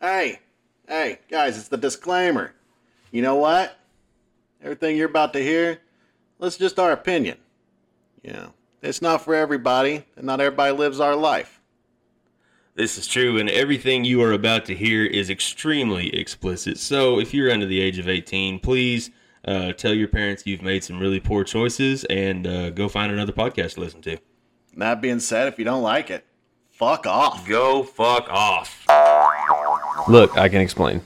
Hey, hey, guys, it's the disclaimer. You know what? Everything you're about to hear, that's just our opinion. You know, it's not for everybody, and not everybody lives our life. This is true, and everything you are about to hear is extremely explicit. So, if you're under the age of 18, please uh, tell your parents you've made some really poor choices and uh, go find another podcast to listen to. That being said, if you don't like it, fuck off. Go fuck off. Look, I can explain.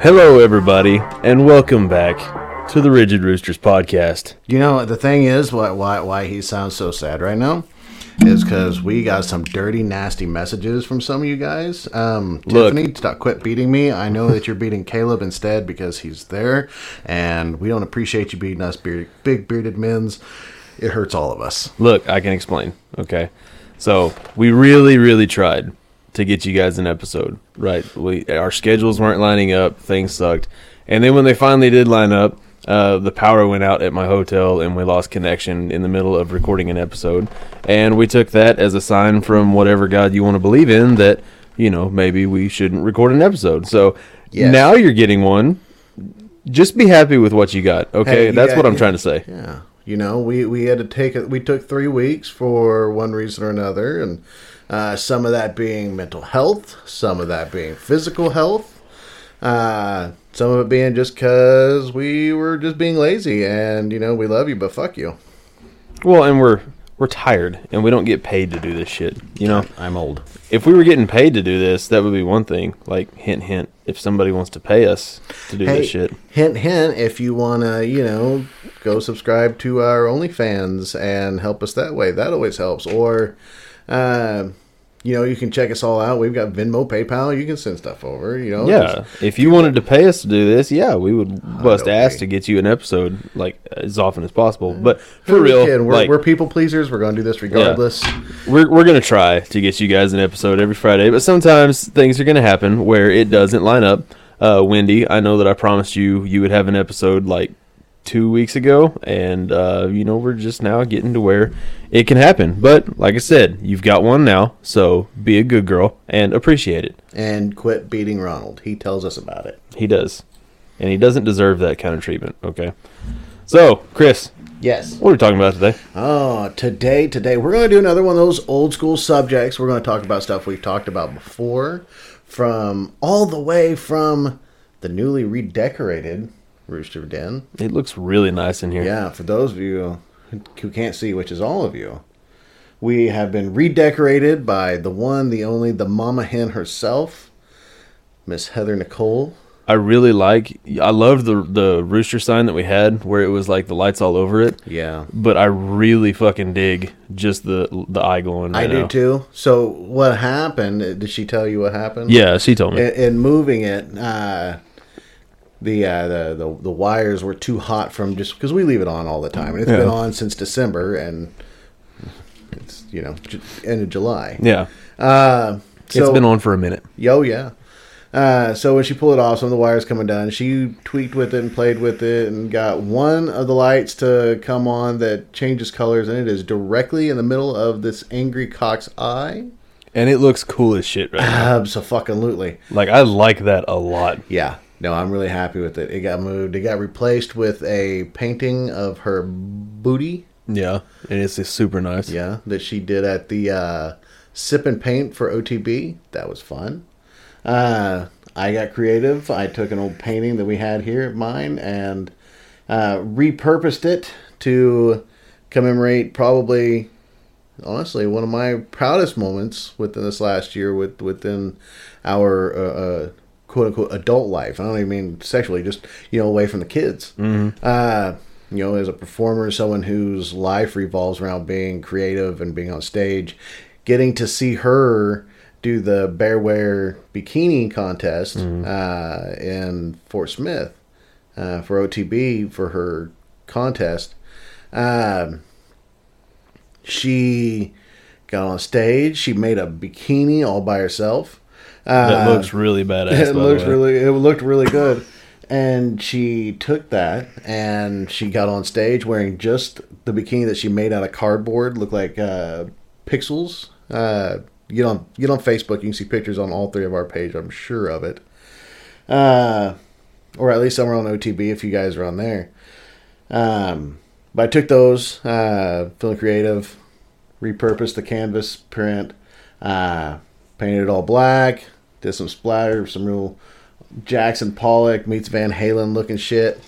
Hello, everybody, and welcome back to the Rigid Roosters podcast. You know, the thing is, why, why, why he sounds so sad right now is because we got some dirty, nasty messages from some of you guys. Um, Look. Tiffany, stop, quit beating me. I know that you're beating Caleb instead because he's there, and we don't appreciate you beating us, beard, big bearded men's. It hurts all of us. Look, I can explain. Okay, so we really, really tried to get you guys an episode. Right, we our schedules weren't lining up. Things sucked, and then when they finally did line up. Uh, the power went out at my hotel and we lost connection in the middle of recording an episode. And we took that as a sign from whatever God you want to believe in that, you know, maybe we shouldn't record an episode. So Yes. now you're getting one. Just be happy with what you got, okay? Hey, you That's got- what I'm trying to say. Yeah, you know, we we had to take it. We took three weeks for one reason or another, and uh, some of that being mental health, some of that being physical health, uh, some of it being just because we were just being lazy, and you know, we love you, but fuck you. Well, and we're we're tired and we don't get paid to do this shit. You know, I'm old. if we were getting paid to do this, that would be one thing. Like hint hint, if somebody wants to pay us to do Hey, this shit. hint, hint. If you wanna, you know, go subscribe to our OnlyFans and help us that way, that always helps. Or, uh, you know, you can check us all out. We've got Venmo, PayPal. You can send stuff over. You know, Yeah, if you wanted to pay us to do this, yeah, we would bust ass to get you an episode like as often as possible. But for real? We're, like, we're people pleasers. We're going to do this regardless. we're we're gonna try to get you guys an episode every Friday, but sometimes things are gonna happen where it doesn't line up. Uh, Wendy, I know that I promised you you would have an episode like two weeks ago, and uh, you know we're just now getting to where it can happen. But like I said, you've got one now, so be a good girl and appreciate it. And quit beating Ronald. He tells us about it. He does, and he doesn't deserve that kind of treatment. Okay, so Chris, Yes. what are we talking about today? Oh, today, today we're going to do another one of those old school subjects. We're going to talk about stuff we've talked about before, from all the way from the newly redecorated Rooster Den. It looks really nice in here. Yeah, for those of you who can't see, which is all of you, we have been redecorated by the one, the only, the mama hen herself, Miss Heather Nicole. I really like. I loved the the rooster sign that we had where it was like the lights all over it. Yeah. But I really fucking dig just the the eye glowing. I Right do now. too. So what happened? Did she tell you what happened? Yeah, she told me. In, in moving it, uh, the, uh, the the the wires were too hot from just because we leave it on all the time, and it's been on since December, and it's you know end of July. yeah, Uh, so, it's been on for a minute. Yo, yeah. Uh, so when she pulled it off, some of the wires coming down, she tweaked with it and played with it and got one of the lights to come on that changes colors, and it is directly in the middle of this angry cock's eye. And it looks cool as shit right now. Absolutely. Like I like that a lot. Yeah. No, I'm really happy with it. It got moved. It got replaced with a painting of her booty. Yeah, and it's super nice. Yeah, that she did at the uh, Sip and Paint for OTB. That was fun. Uh, I got creative. I took an old painting that we had here at mine and uh, repurposed it to commemorate probably, honestly, one of my proudest moments within this last year with within our uh, uh, quote unquote adult life. I don't even mean sexually, just you know, away from the kids. Uh, you know, as a performer, someone whose life revolves around being creative and being on stage, getting to see her do the bear wear bikini contest uh, in Fort Smith uh, for OTB for her contest. Um, she got on stage. She made a bikini all by herself. That Uh, looks really badass. it looks really it looked really good. And she took that and she got on stage wearing just the bikini that she made out of cardboard looked like uh, pixels. Uh, get on get on facebook. You can see pictures on all three of our page i'm sure of it. Uh, or at least somewhere on otb if you guys are on there. Um, but i took those uh, feeling creative repurposed the canvas print, uh, painted it all black, did some splatter, some real Jackson Pollock meets Van Halen looking shit.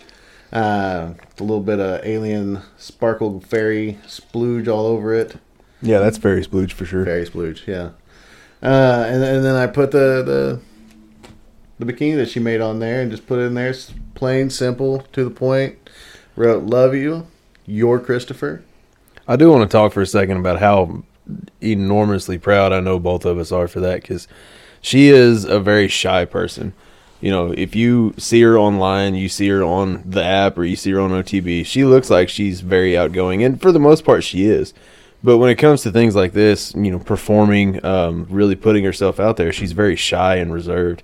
Uh, a little bit of alien sparkle fairy splooge all over it. Yeah, that's fairy splooge for sure. Fairy splooge, yeah. Uh, and, and then I put the, the the bikini that she made on there and just put it in there, plain, simple, to the point. Wrote "Love you, your Christopher." I do want to talk for a second about how enormously proud I know both of us are for that because she is a very shy person. You know, if you see her online, you see her on the app, or you see her on OTB, she looks like she's very outgoing, and for the most part, she is. But when it comes to things like this, you know, performing, um, really putting herself out there, she's very shy and reserved.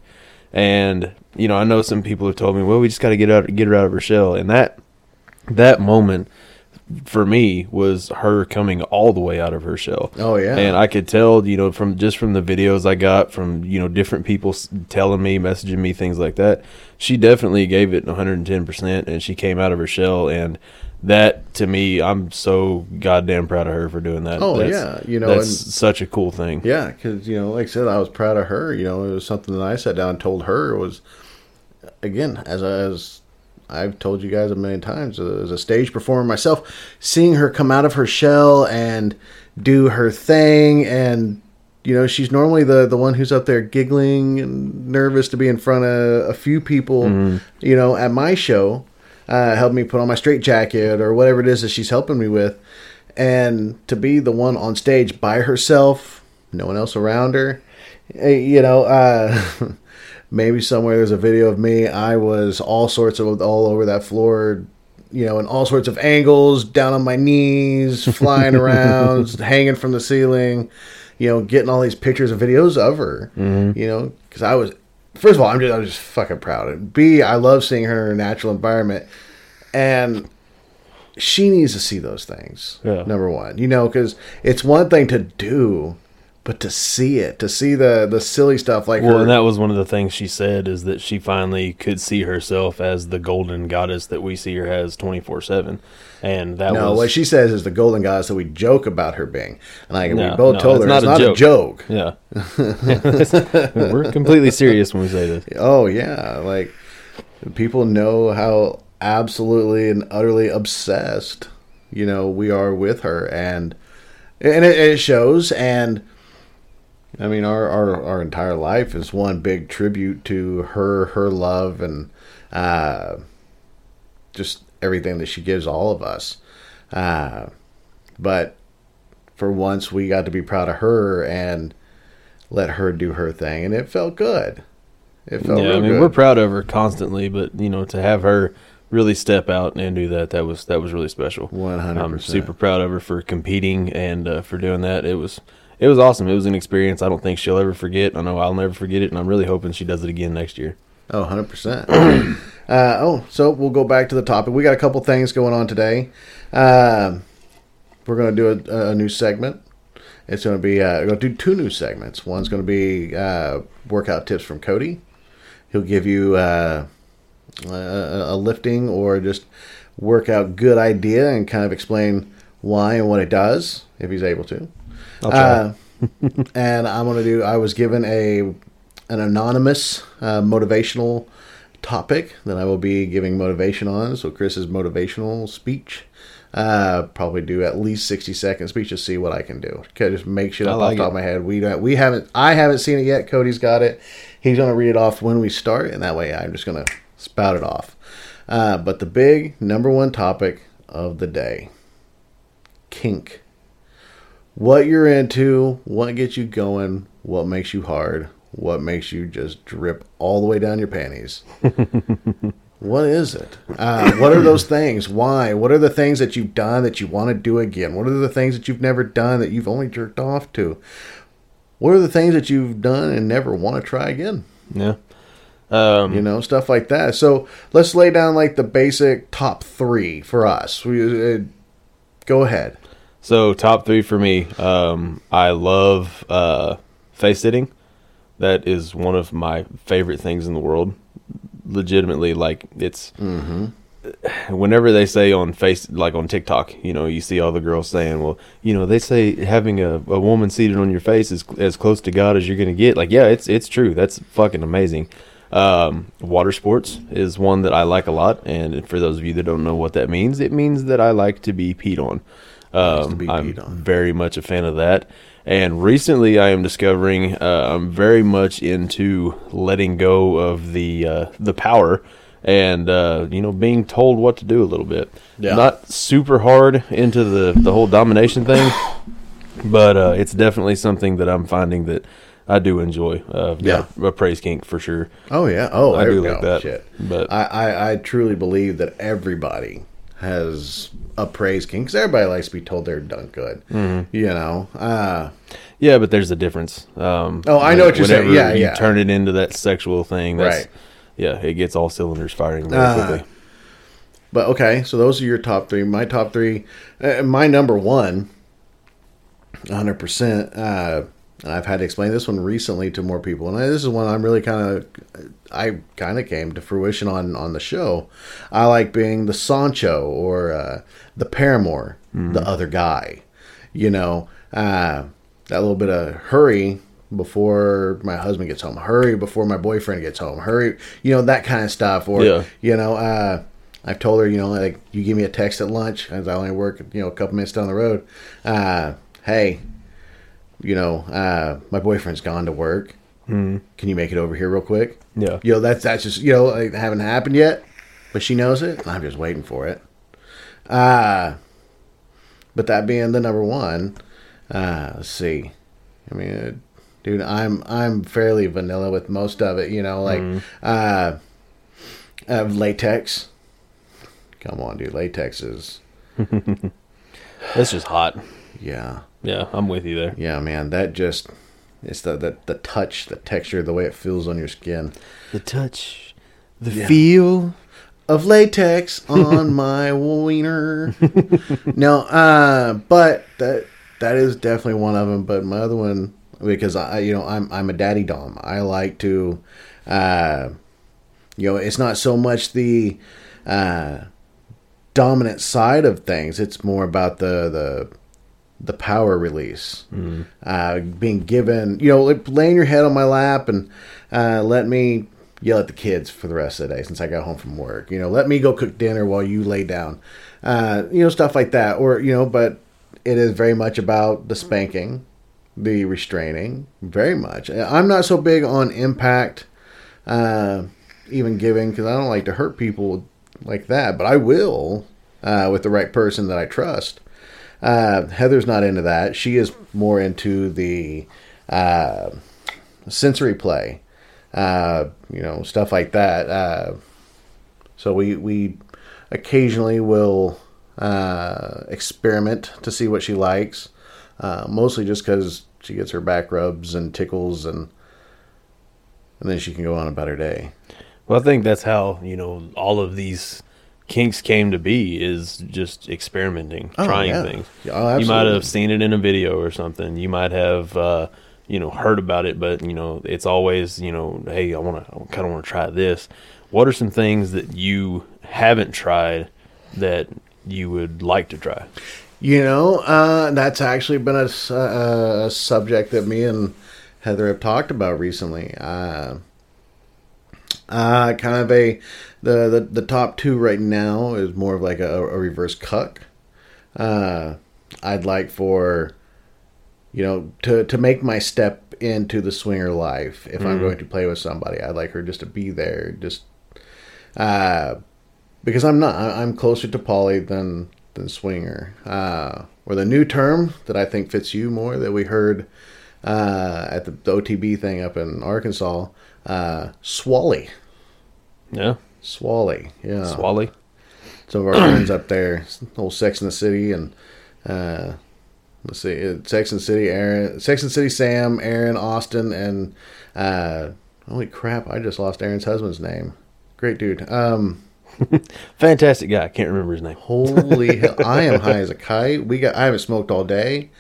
And you know, I know some people have told me, "Well, we just got to get out, get her out of her shell," and that that moment for me was her coming all the way out of her shell. Oh, yeah. and I could tell, you know, from just from the videos I got from you know different people telling me, messaging me things like that. She definitely gave it 110 percent, and she came out of her shell. And that to me, I'm so goddamn proud of her for doing that. Oh, That's- yeah, you know, that's and- such a cool thing. Yeah, because you know, like I said, I was proud of her. You know, it was something that I sat down and told her was, again, as I, as I've told you guys a million times, as a stage performer myself, seeing her come out of her shell and do her thing, and you know, she's normally the the one who's up there giggling and nervous to be in front of a few people. You know, at my show, uh, help me put on my straight jacket or whatever it is that she's helping me with and to be the one on stage by herself, no one else around her. eh, You know, uh, maybe somewhere there's a video of me. I was all sorts of all over that floor, you know, in all sorts of angles, down on my knees, flying around, hanging from the ceiling, you know, getting all these pictures and videos of her. Mm-hmm. You know, because I was. First of all, I'm just, I'm just fucking proud. And B, I love seeing her in her natural environment. And she needs to see those things. Yeah. Number one, you know, because it's one thing to do, but to see it, to see the the silly stuff like Well, her. and that was one of the things she said is that she finally could see herself as the golden goddess that we see her as twenty four seven, and that no, was what she says is the golden goddess that we joke about her being, and I No, we both no, told her not it's a not a joke. joke. Yeah. We're completely serious when we say this. Oh yeah, like people know how absolutely and utterly obsessed you know we are with her, and and it, it shows. And I mean, our, our our entire life is one big tribute to her, her love, and uh, just everything that she gives all of us. Uh, but for once, we got to be proud of her and let her do her thing, and it felt good. It felt yeah, I mean good. we're proud of her constantly, but you know to have her really step out and do that that was that was really special. 100%. I'm super proud of her for competing and uh, for doing that. It was it was awesome. It was an experience I don't think she'll ever forget. I know I'll never forget it, and I'm really hoping she does it again next year. Oh, 100%. uh, oh, so we'll go back to the topic. We got a couple things going on today. Um we're going to do a, a new segment. It's going to be, uh, we're going to do two new segments. One's going to be uh, workout tips from Cody. He'll give you uh, a, a lifting or just workout good idea and kind of explain why and what it does if he's able to. Uh, and I'm going to do. I was given a an anonymous uh, motivational topic that I will be giving motivation on. So Chris's motivational speech. Uh, probably do at least sixty second speech to see what I can do. Okay, just make shit I up like off the top of my head. We don't, we haven't. I haven't seen it yet. Cody's got it. He's gonna read it off when we start, and that way I'm just gonna spout it off. Uh, but the big number one topic of the day: kink what you're into, what gets you going, what makes you hard, what makes you just drip all the way down your panties. What is it? Uh, what are those things? Why? What are the things that you've done that you want to do again? What are the things that you've never done that you've only jerked off to? What are the things that you've done and never want to try again? Yeah. Um, You know, stuff like that. So let's lay down like the basic top three for us. We uh, go ahead. So top three for me. Um, I love uh, face sitting. That is one of my favorite things in the world. Legitimately, like it's. Whenever they say on face, like on TikTok, you know, you see all the girls saying, "Well, you know, they say having a, a woman seated on your face is as close to God as you're gonna get." Like, yeah, it's it's true. That's fucking amazing. Um, water sports is one that I like a lot, and for those of you that don't know what that means, it means that I like to be peed on. Um, I'm very much a fan of that. And recently, I am discovering uh, I'm very much into letting go of the uh, the power and uh, you know being told what to do a little bit. Yeah. Not super hard into the the whole domination thing, but uh, it's definitely something that I'm finding that I do enjoy. Uh, I've a praise kink for sure. Oh yeah. Oh, I there do we like go. that, Shit. but- I, I, I truly believe that everybody has a praise kink because everybody likes to be told they're done good. Mm-hmm. You know. Uh, Yeah, but there's a difference. Um, Oh, I know what you're saying. Yeah, you yeah. turn it into that sexual thing. Right. Yeah, it gets all cylinders firing very Ah. quickly. but okay, so those are your top three. My top three. Uh, my number one. 100. Uh, I've had to explain this one recently to more people, and this is one I'm really kind of. I kind of came to fruition on on the show. I like being the Sancho or uh, the paramour, the other guy. You know, uh, that little bit of hurry before my husband gets home, hurry before my boyfriend gets home, hurry. You know that kind of stuff. Or Yeah. you know, uh, I've told her, you know, like you give me a text at lunch, as I only work, you know, a couple minutes down the road. Uh, hey, you know, uh, my boyfriend's gone to work. Mm. Can you make it over here real quick? Yeah. You know, that's that's just you know, like, haven't happened yet, but she knows it. I'm just waiting for it. Uh but that being the number one, uh, let's see. I mean, uh, dude, I'm I'm fairly vanilla with most of it. You know, like uh, uh, latex. Come on, dude, latex is That's just hot. yeah, Yeah, I'm with you there. yeah, man. That just it's the the, the touch, the texture, the way it feels on your skin The touch, the Yeah. feel. of latex on my wiener. no, uh, but that that is definitely one of them. But my other one, because I, you know, I'm I'm a daddy dom. I like to, uh, you know, it's not so much the uh, dominant side of things. It's more about the the the power release, uh, being given, you know, laying your head on my lap and uh, let me yell at the kids for the rest of the day since I got home from work. You know, let me go cook dinner while you lay down, uh, you know, stuff like that. Or you know, but it is very much about the spanking, the restraining, very much. I'm not so big on impact, uh, even giving because I don't like to hurt people like that, but I will uh, with the right person that I trust. Uh, Heather's not into that. She is more into the uh, sensory play, uh, you know, stuff like that. Uh, so we we occasionally will uh, experiment to see what she likes, uh, mostly just because she gets her back rubs and tickles, and and then she can go on about her day. Well, I think that's how you know all of these kinks came to be is just experimenting, Oh, trying yeah. things. Oh, you might have seen it in a video or something. You might have uh, you know heard about it, but you know it's always you know, hey, I want to, I kind of want to try this. What are some things that you haven't tried that you would like to try? You know, uh, that's actually been a subject that me and Heather have talked about recently. Uh, uh, kind of a the, the the top two right now is more of like a, a reverse cuck. Uh, I'd like for you know to to make my step into the swinger life. If I'm going to play with somebody, I'd like her just to be there, just uh, because I'm not. I'm closer to poly than than swinger. Uh, or the new term that I think fits you more that we heard uh, at the, the OTB thing up in Arkansas, uh, swally. Yeah, Swally, yeah. Swally. Some of our friends up there, old Sex in the City, and uh, let's see, uh, Sex and City, Aaron, Sex and City, Sam, Aaron, Austin, and uh, holy crap, I just lost Aaron's husband's name. Great dude. Um, Fantastic guy. Can't remember his name. Holy hell! I am high as a kite. We got. I haven't smoked all day,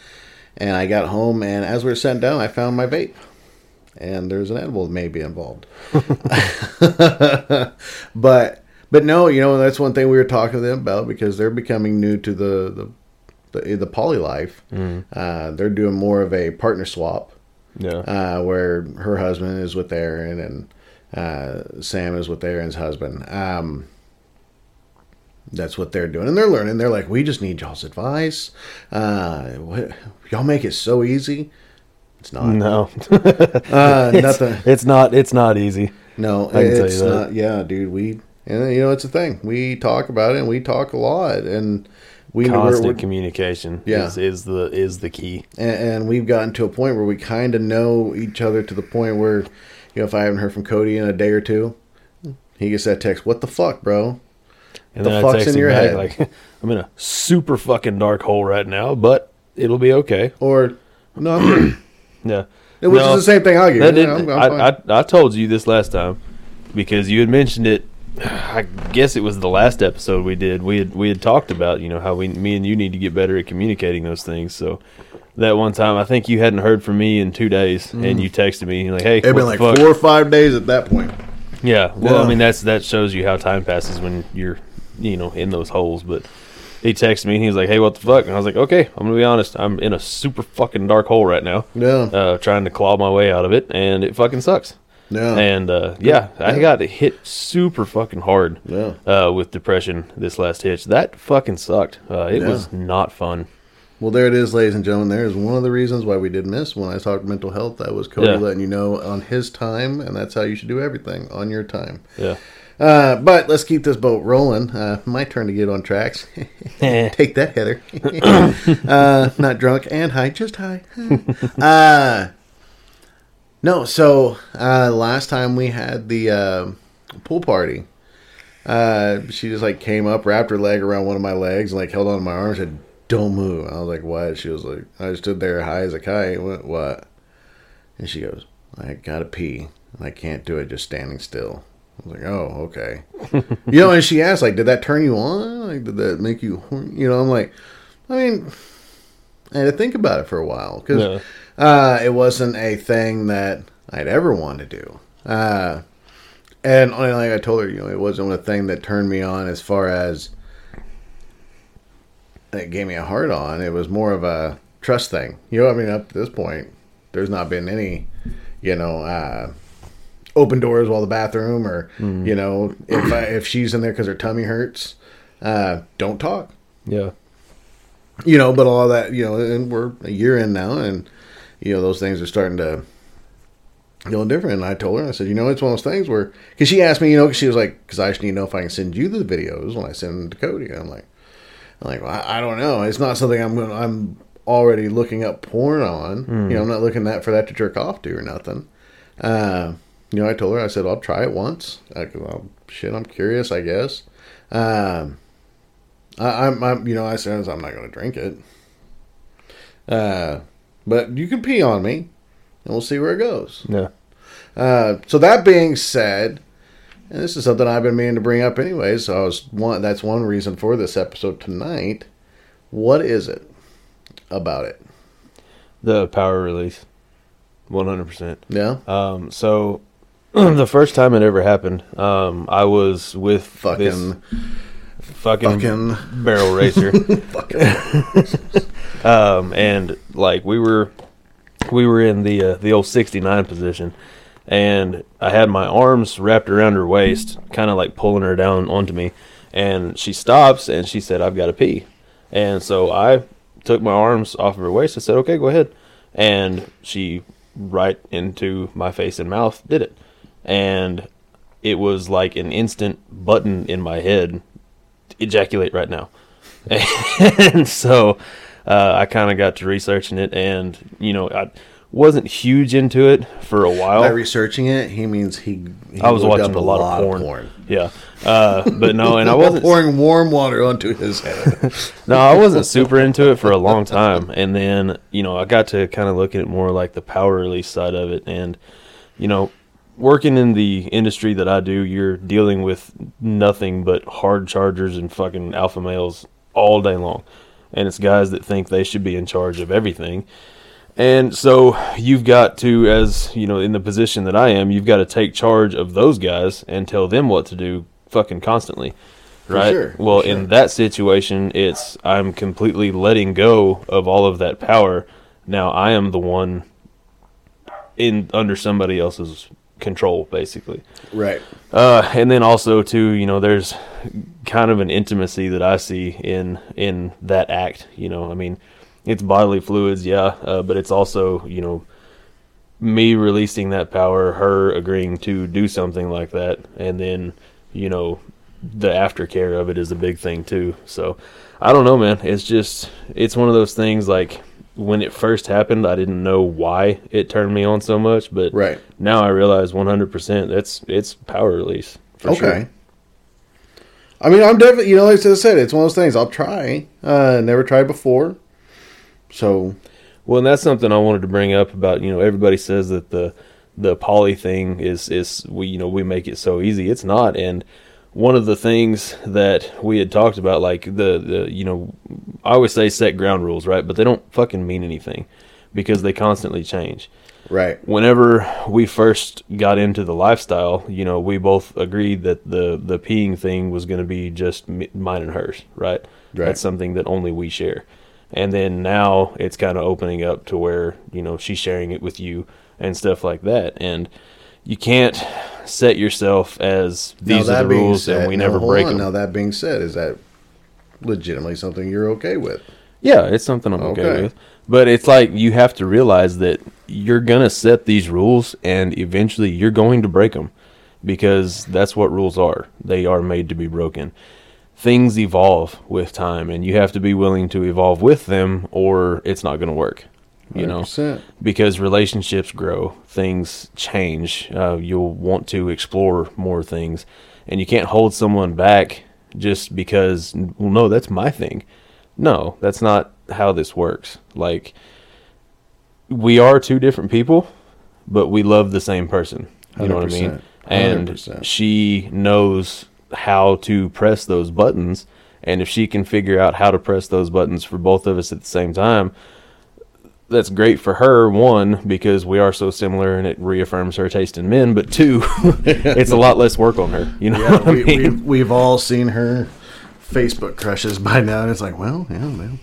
and I got home, and as we were sitting down, I found my vape, and there's an edible maybe involved. but but no, you know that's one thing we were talking to them about because they're becoming new to the the the, the poly life. Uh, they're doing more of a partner swap Yeah. uh, where her husband is with Aaron and uh, Sam is with Aaron's husband. Um, that's what they're doing, and they're learning. They're like, we just need y'all's advice. Uh, what, y'all make it so easy. It's not. no. Uh, it's, nothing. it's not. It's not easy. No, I can tell it's you that. not. Yeah, dude. We and you know it's a thing. We talk about it, and we talk a lot, and we we're- Constant we're- communication. Yeah. Is, is the is the key. and, and we've gotten to a point where we kind of know each other to the point where, you know, if I haven't heard from Cody in a day or two, he gets that text, "What the fuck, bro?" And The then I fuck's text in your head? like, I'm in a super fucking dark hole right now, but it'll be okay. Or no, I'm good. Yeah. which No, is the same thing I'll give That didn't, I'm- I'm I. I, I told you this last time because you had mentioned it. I guess it was the last episode we did. We had we had talked about you know how we me and you need to get better at communicating those things. So that one time, I think you hadn't heard from me in two days, and you texted me like, "Hey, Mm. It'd been like fuck?" four or five days at that point. Yeah. Well, Yeah. I mean that's that shows you how time passes when you're you know in those holes. But he texted me and he was like, "Hey, what the fuck?" And I was like, "Okay, I'm gonna be honest. I'm in a super fucking dark hole right now, Yeah, uh, trying to claw my way out of it, and it fucking sucks." yeah, And uh, yeah, I Yeah. got hit super fucking hard yeah. uh, with depression this last hitch. That fucking sucked. Uh, it Yeah. was not fun. Well, there it is, ladies and gentlemen. There is one of the reasons why we did miss when I talked mental health. That was Cody Yeah. letting you know on his time, and that's how you should do everything on your time. Yeah. Uh, but let's keep this boat rolling. Uh, my turn to get on tracks. Take that, Heather. uh, not drunk and high, just high. uh, no, so uh, last time we had the uh, pool party, uh, she just like came up, wrapped her leg around one of my legs, and like held on to my arm. and Said, "Don't move." I was like, "What?" She was like, "I stood there high as a kite." What? what? And she goes, "I gotta pee. I can't do it just standing still." I was like, "Oh, okay." you know, and she asked, like, "Did that turn you on? Like, did that make you?" horny?" You know, I'm like, I mean, I had to think about it for a while because uh, it wasn't a thing that I'd ever want to do. Uh, and only like I told her, you know, it wasn't a thing that turned me on as far as it gave me a heart on. It was more of a trust thing. You know, I mean, up to this point, there's not been any, you know, uh, open doors while the bathroom or, you know, if I, if she's in there because her tummy hurts, uh, don't talk Yeah. you know, but all that, you know, and we're a year in now, and you know, those things are starting to feel different. And I told her, I said, you know, it's one of those things where, because she asked me, you know, 'cause she was like, because I just need to know if I can send you the videos when I send them to Cody. And I'm like, I'm like, well, I, I don't know. It's not something I'm gonna, I'm already looking up porn on. You know, I'm not looking that for that to jerk off to or nothing. Uh, you know, I told her, I said, I'll try it once. I, well, shit, I'm curious, I guess. Um, I, I'm, I'm, you know, I said I'm not going to drink it. Uh, but you can pee on me, and we'll see where it goes. Yeah. Uh, so that being said, and this is something I've been meaning to bring up anyway. So I was one. That's one reason for this episode tonight. What is it about it? The power release. 100%. Yeah, Um, so the first time it ever happened, um, I was with fucking, this fucking, fucking, barrel racer. um, and like we were, we were in the uh, the old sixty nine position, and I had my arms wrapped around her waist, kind of like pulling her down onto me, and she stops and she said, "I've got to pee," and so I took my arms off of her waist. I said, "Okay, go ahead," and she right into my face and mouth did it, and it was like an instant button in my head ejaculate right now. and so uh, I kind of got to researching it, and you know, I, wasn't huge into it for a while. By researching it, he means he. he I was watching a lot, of porn. Yeah, uh, but no, and I wasn't. pouring warm water onto his head. No, I wasn't super into it for a long time, and then you know I got to kind of look at it more like the power release side of it, and you know, working in the industry that I do, you're dealing with nothing but hard chargers and fucking alpha males all day long, and it's guys that think they should be in charge of everything. And so you've got to, as you know, in the position that I am, you've got to take charge of those guys and tell them what to do fucking constantly. Right. sure, well, sure. in that situation, it's I'm completely letting go of all of that power. Now I am the one in under somebody else's control, basically. right. Uh, and then also too, you know, there's kind of an intimacy that I see in in that act. You know, I mean, it's bodily fluids, yeah, uh, but it's also you know me releasing that power, her agreeing to do something like that, and then you know the aftercare of it is a big thing too. So I don't know, man. It's just it's one of those things like. When it first happened, I didn't know why it turned me on so much, but Right. now I realize 100% that's it's power release for okay. sure. I mean, I'm definitely, you know, like I said, it's one of those things. I'll try. Uh, never tried before. So, Well, and that's something I wanted to bring up about, you know, everybody says that the the poly thing is is we you know, we make it so easy. It's not and one of the things that we had talked about like the the you know, I always say set ground rules, right? But they don't fucking mean anything because they constantly change. right. whenever we first got into the lifestyle, you know, we both agreed that the the peeing thing was going to be just mine and hers, right? Right. That's something that only we share. And then now it's kind of opening up to where, you know, she's sharing it with you and stuff like that. And you can't set yourself as these Now, are the rules said- and we now, never break on. them. Now, that being said, is that legitimately something you're okay with? Yeah, it's something I'm okay, Okay. with. But it's like you have to realize that you're going to set these rules and eventually you're going to break them because that's what rules are. They are made to be broken. Things evolve with time and you have to be willing to evolve with them or it's not going to work. You know, 100%. because relationships grow, things change. Uh, you'll want to explore more things, and you can't hold someone back just because. Well, no, that's my thing. No, that's not how this works. Like, we are two different people, but we love the same person. You know what I mean? And 100%. she knows how to press those buttons, and if she can figure out how to press those buttons for both of us at the same time, that's great for her one because we are so similar and it reaffirms her taste in men but two it's a lot less work on her you know Yeah, what i we, mean? we've, we've all seen her Facebook crushes by now, and it's like, well, yeah, well,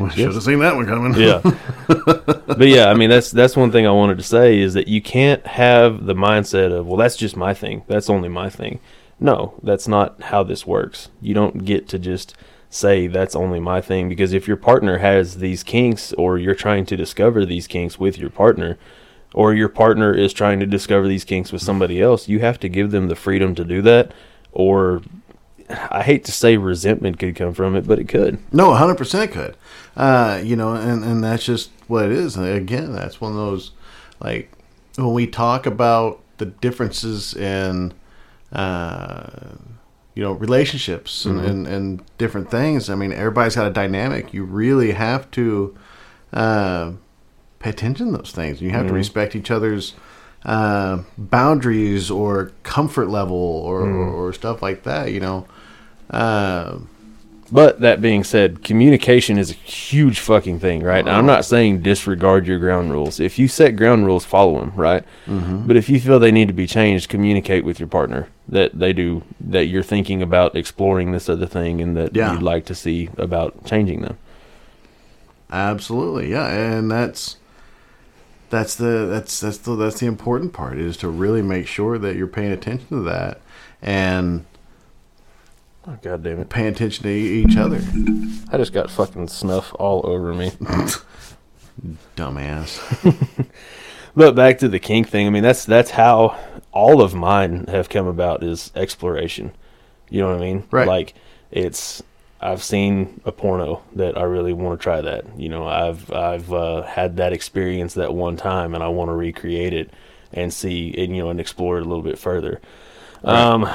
we should have seen that one coming. yeah. But yeah i mean that's that's one thing i wanted to say is that you can't have the mindset of well that's just my thing that's only my thing. No that's not how this works. You don't get to just say that's only my thing because if your partner has these kinks or you're trying to discover these kinks with your partner or your partner is trying to discover these kinks with somebody else you have to give them the freedom to do that or i hate to say resentment could come from it but it could No, hundred percent could. Uh, you know, and and that's just what it is. And again, that's one of those like when we talk about the differences in uh, you know relationships and, and and different things. I mean, everybody's got a dynamic. You really have to uh, pay attention to those things. You have to respect each other's uh, boundaries or comfort level or, or, or stuff like that. You know. Uh, But that being said, communication is a huge fucking thing, right? And I'm not saying disregard your ground rules. If you set ground rules, follow them, right? Mm-hmm. But if you feel they need to be changed, communicate with your partner that they do that you're thinking about exploring this other thing and that Yeah. you'd like to see about changing them. Absolutely, yeah, and that's that's the that's that's the that's the important part is to really make sure that you're paying attention to that and Oh, God damn it! Pay attention to each other. I just got fucking snuff all over me. Dumbass. But back to the kink thing. I mean, that's that's how all of mine have come about is exploration. You know what I mean? Right. Like it's I've seen a porno that I really want to try that. You know, I've I've uh, had that experience that one time, and I want to recreate it and see and you know and explore it a little bit further. Um,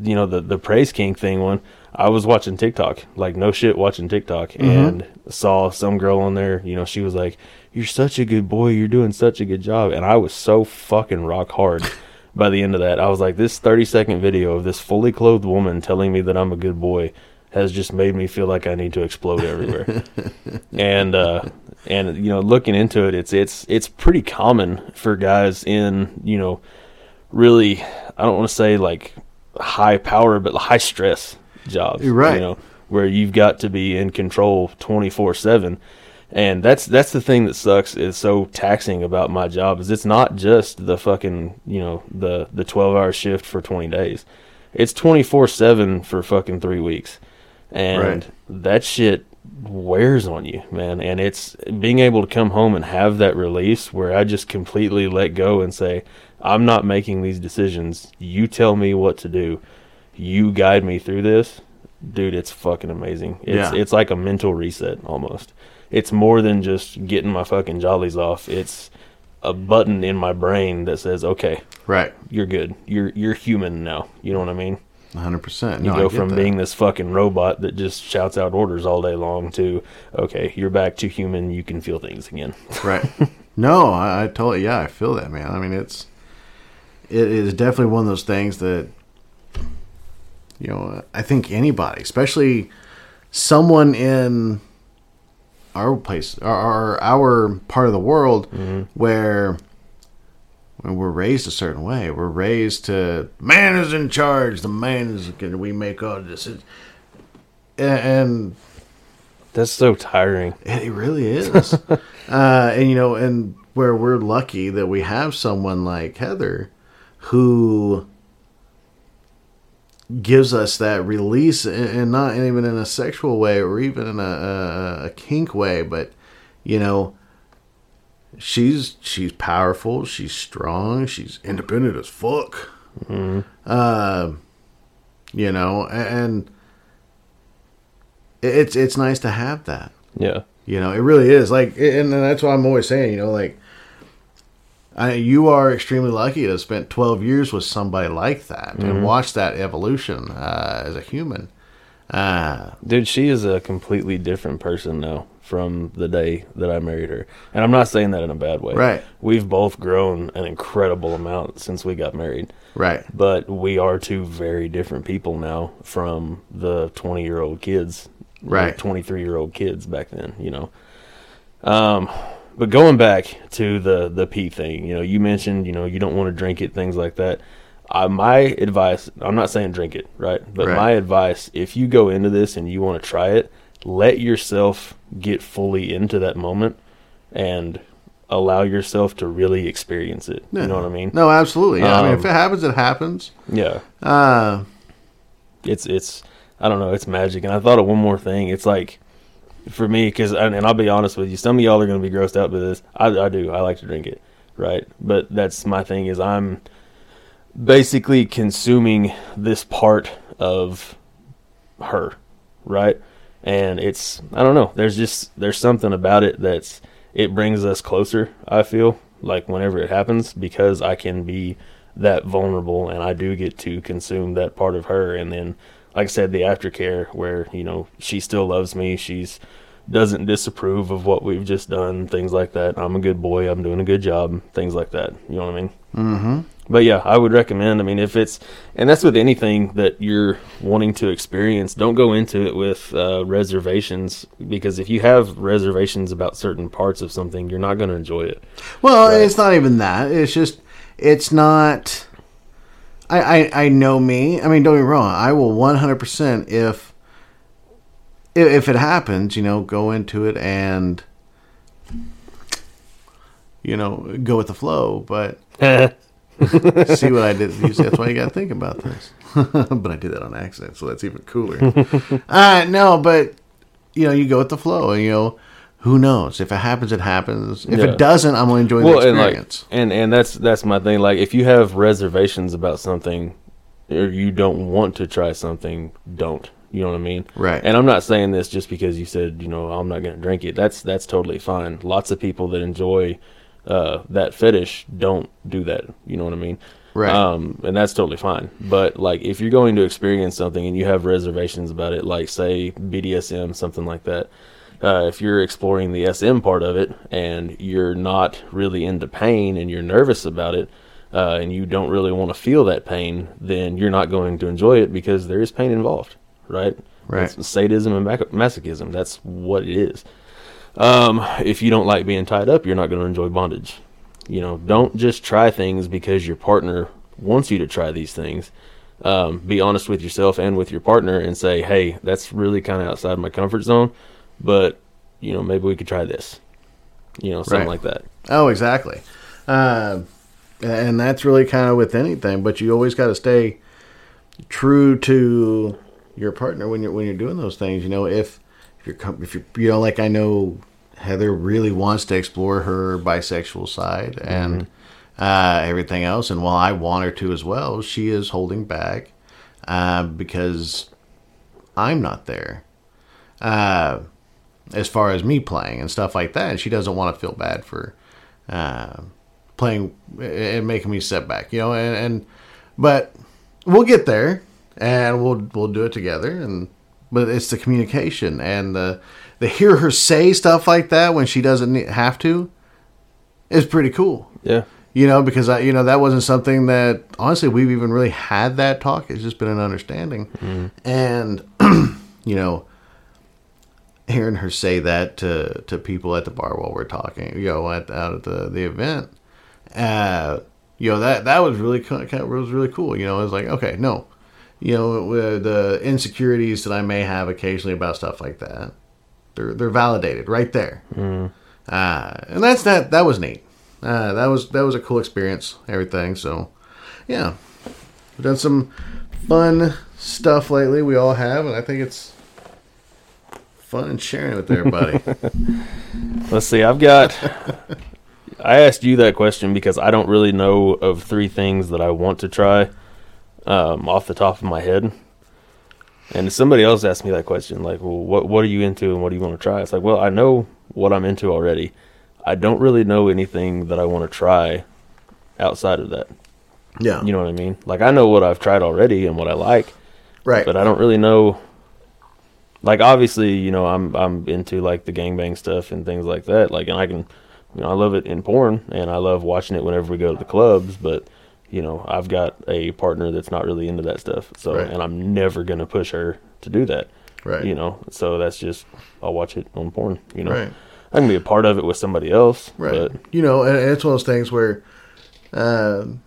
you know the the praise kink thing one. I was watching TikTok, like no shit, watching TikTok, and saw some girl on there. You know, she was like, "You're such a good boy. You're doing such a good job," and I was so fucking rock hard. By the end of that, I was like, "This 30 second video of this fully clothed woman telling me that I'm a good boy has just made me feel like I need to explode everywhere." and uh, and you know, looking into it, it's it's it's pretty common for guys in you know really I don't want to say like high power, but high stress jobs. You're right. You know, where you've got to be in control twenty four seven. And that's that's the thing that sucks is so taxing about my job is it's not just the fucking you know the the twelve hour shift for twenty days, it's twenty four seven for fucking three weeks, and Right. that shit wears on you, man. And it's being able to come home and have that release where I just completely let go and say, I'm not making these decisions. You tell me what to do. You guide me through this. Dude, it's fucking amazing. It's Yeah. it's like a mental reset almost. It's more than just getting my fucking jollies off. It's a button in my brain that says, "Okay, Right. you're good. You're you're human now." You know what I mean? 100%. You No, go from that. being this fucking robot that just shouts out orders all day long to, okay, you're back to human. You can feel things again. Right. No, I, I totally, yeah, I feel that, man. I mean, it's, it is definitely one of those things that, you know, I think anybody, especially someone in our place, our, our, our part of the world where when we're raised a certain way, we're raised to man is in charge, the man is, can we make all decisions. And, and That's so tiring. it it really is. uh, and you know, and where we're lucky that we have someone like Heather who gives us that release and and not even in a sexual way or even in a, a, a kink way, but you know, she's she's powerful, she's strong, she's independent as fuck. Uh, you know, and it's it's nice to have that. Yeah. You know, it really is. Like, and that's why I'm always saying. You know, like, I, you are extremely lucky to have spent 12 years with somebody like that and watch that evolution uh, as a human. Uh, Dude, she is a completely different person now from the day that I married her. And I'm not saying that in a bad way. Right. We've both grown an incredible amount since we got married. right. But we are two very different people now from the 20 year old kids, Right. 23 year old kids back then, you know. Um, but going back to the the pee thing, you know, you mentioned, you know, you don't want to drink it, things like that. Uh, my advice, I'm not saying drink it, right? But Right. my advice, if you go into this and you want to try it, let yourself get fully into that moment and allow yourself to really experience it. You know what I mean? No, absolutely. Yeah. I mean, Um, if it happens, it happens. Yeah. Uh, it's it's I don't know, it's magic. And I thought of one more thing. It's like for me, because and, I'll be honest with you, some of y'all are going to be grossed out by this. I, I do. I like to drink it, right? But that's my thing. Is I'm basically consuming this part of her, right? And it's I don't know. There's just there's something about it that's it brings us closer. I feel like whenever it happens because I can be that vulnerable and I do get to consume that part of her and then like I said the aftercare where you know she still loves me she's doesn't disapprove of what we've just done things like that I'm a good boy I'm doing a good job things like that you know what I mean mm-hmm. but yeah, I would recommend. I mean, if it's and that's with anything that you're wanting to experience, don't go into it with uh, reservations because if you have reservations about certain parts of something, you're not going to enjoy it. Well, Right. it's not even that. It's just, it's not. I, I, I know me. I mean, don't get me wrong. I will 100% if, if if it happens, you know, go into it and, you know, go with the flow. But see what I did. You see, that's why you got to think about this. but I did that on accident, so that's even cooler. uh, no, but you know, you go with the flow, and you know, who knows if it happens, it happens. If Yeah. it doesn't, I'm gonna enjoy well, the and like, experience. and and that's that's my thing. Like, if you have reservations about something, or you don't want to try something, don't. You know what I mean? Right. And I'm not saying this just because you said, you know, I'm not going to drink it. That's that's totally fine. Lots of people that enjoy uh, that fetish don't do that. You know what I mean? Right. Um, and that's totally fine. But like, if you're going to experience something and you have reservations about it, like say BDSM, something like that. Uh, if you're exploring the SM part of it and you're not really into pain and you're nervous about it, uh, and you don't really want to feel that pain, then you're not going to enjoy it because there is pain involved, right? Right. It's sadism and masochism. That's what it is. Um, if you don't like being tied up, you're not going to enjoy bondage. You know, don't just try things because your partner wants you to try these things. Um, be honest with yourself and with your partner and say, hey, that's really kind of outside my comfort zone, but, you know, maybe we could try this. You know, something Right. like that. Oh, exactly. Uh, and that's really kind of with anything, but you always got to stay true to your partner when you're when you're doing those things. You know, if if you're if you're you know, like I know Heather really wants to explore her bisexual side and uh, everything else, and while I want her to as well, she is holding back uh, because I'm not there. As far as me playing and stuff like that. And she doesn't want to feel bad for uh, playing and making me step back, you know. And, and but we'll get there, and we'll we'll do it together. And but it's the communication and the the hear her say stuff like that when she doesn't have to is pretty cool. Yeah. You know, because I, you know, that wasn't something that honestly we've even really had that talk. It's just been an understanding, and you know, hearing her say that to to people at the bar while we're talking, you know, at out at the the event, uh, you know, that that was really kind of, was really cool. You know, it was like, okay, no, you know, uh, the insecurities that I may have occasionally about stuff like that, they're they're validated right there, uh, and that's that that was neat. Uh, that was that was a cool experience. Everything. So, yeah, we've done some fun stuff lately. We all have, and I think it's fun and sharing with everybody. Let's see. I've got. I asked you that question because I don't really know of three things that I want to try um, off the top of my head. And somebody else asked me that question, like, "Well, what what are you into and what do you want to try?" It's like, well, I know what I'm into already. I don't really know anything that I want to try outside of that. yeah, You know what I mean? Like, I know what I've tried already and what I like, right. but I don't really know. Like obviously, you know, I'm I'm into like the gangbang stuff and things like that. Like, and I can, you know, I love it in porn and I love watching it whenever we go to the clubs. But you know, I've got a partner that's not really into that stuff. So, Right. and I'm never gonna push her to do that. Right. You know, so that's just I'll watch it on porn. You know, Right. I can be a part of it with somebody else. Right. But you know, and and it's one of those things where, um,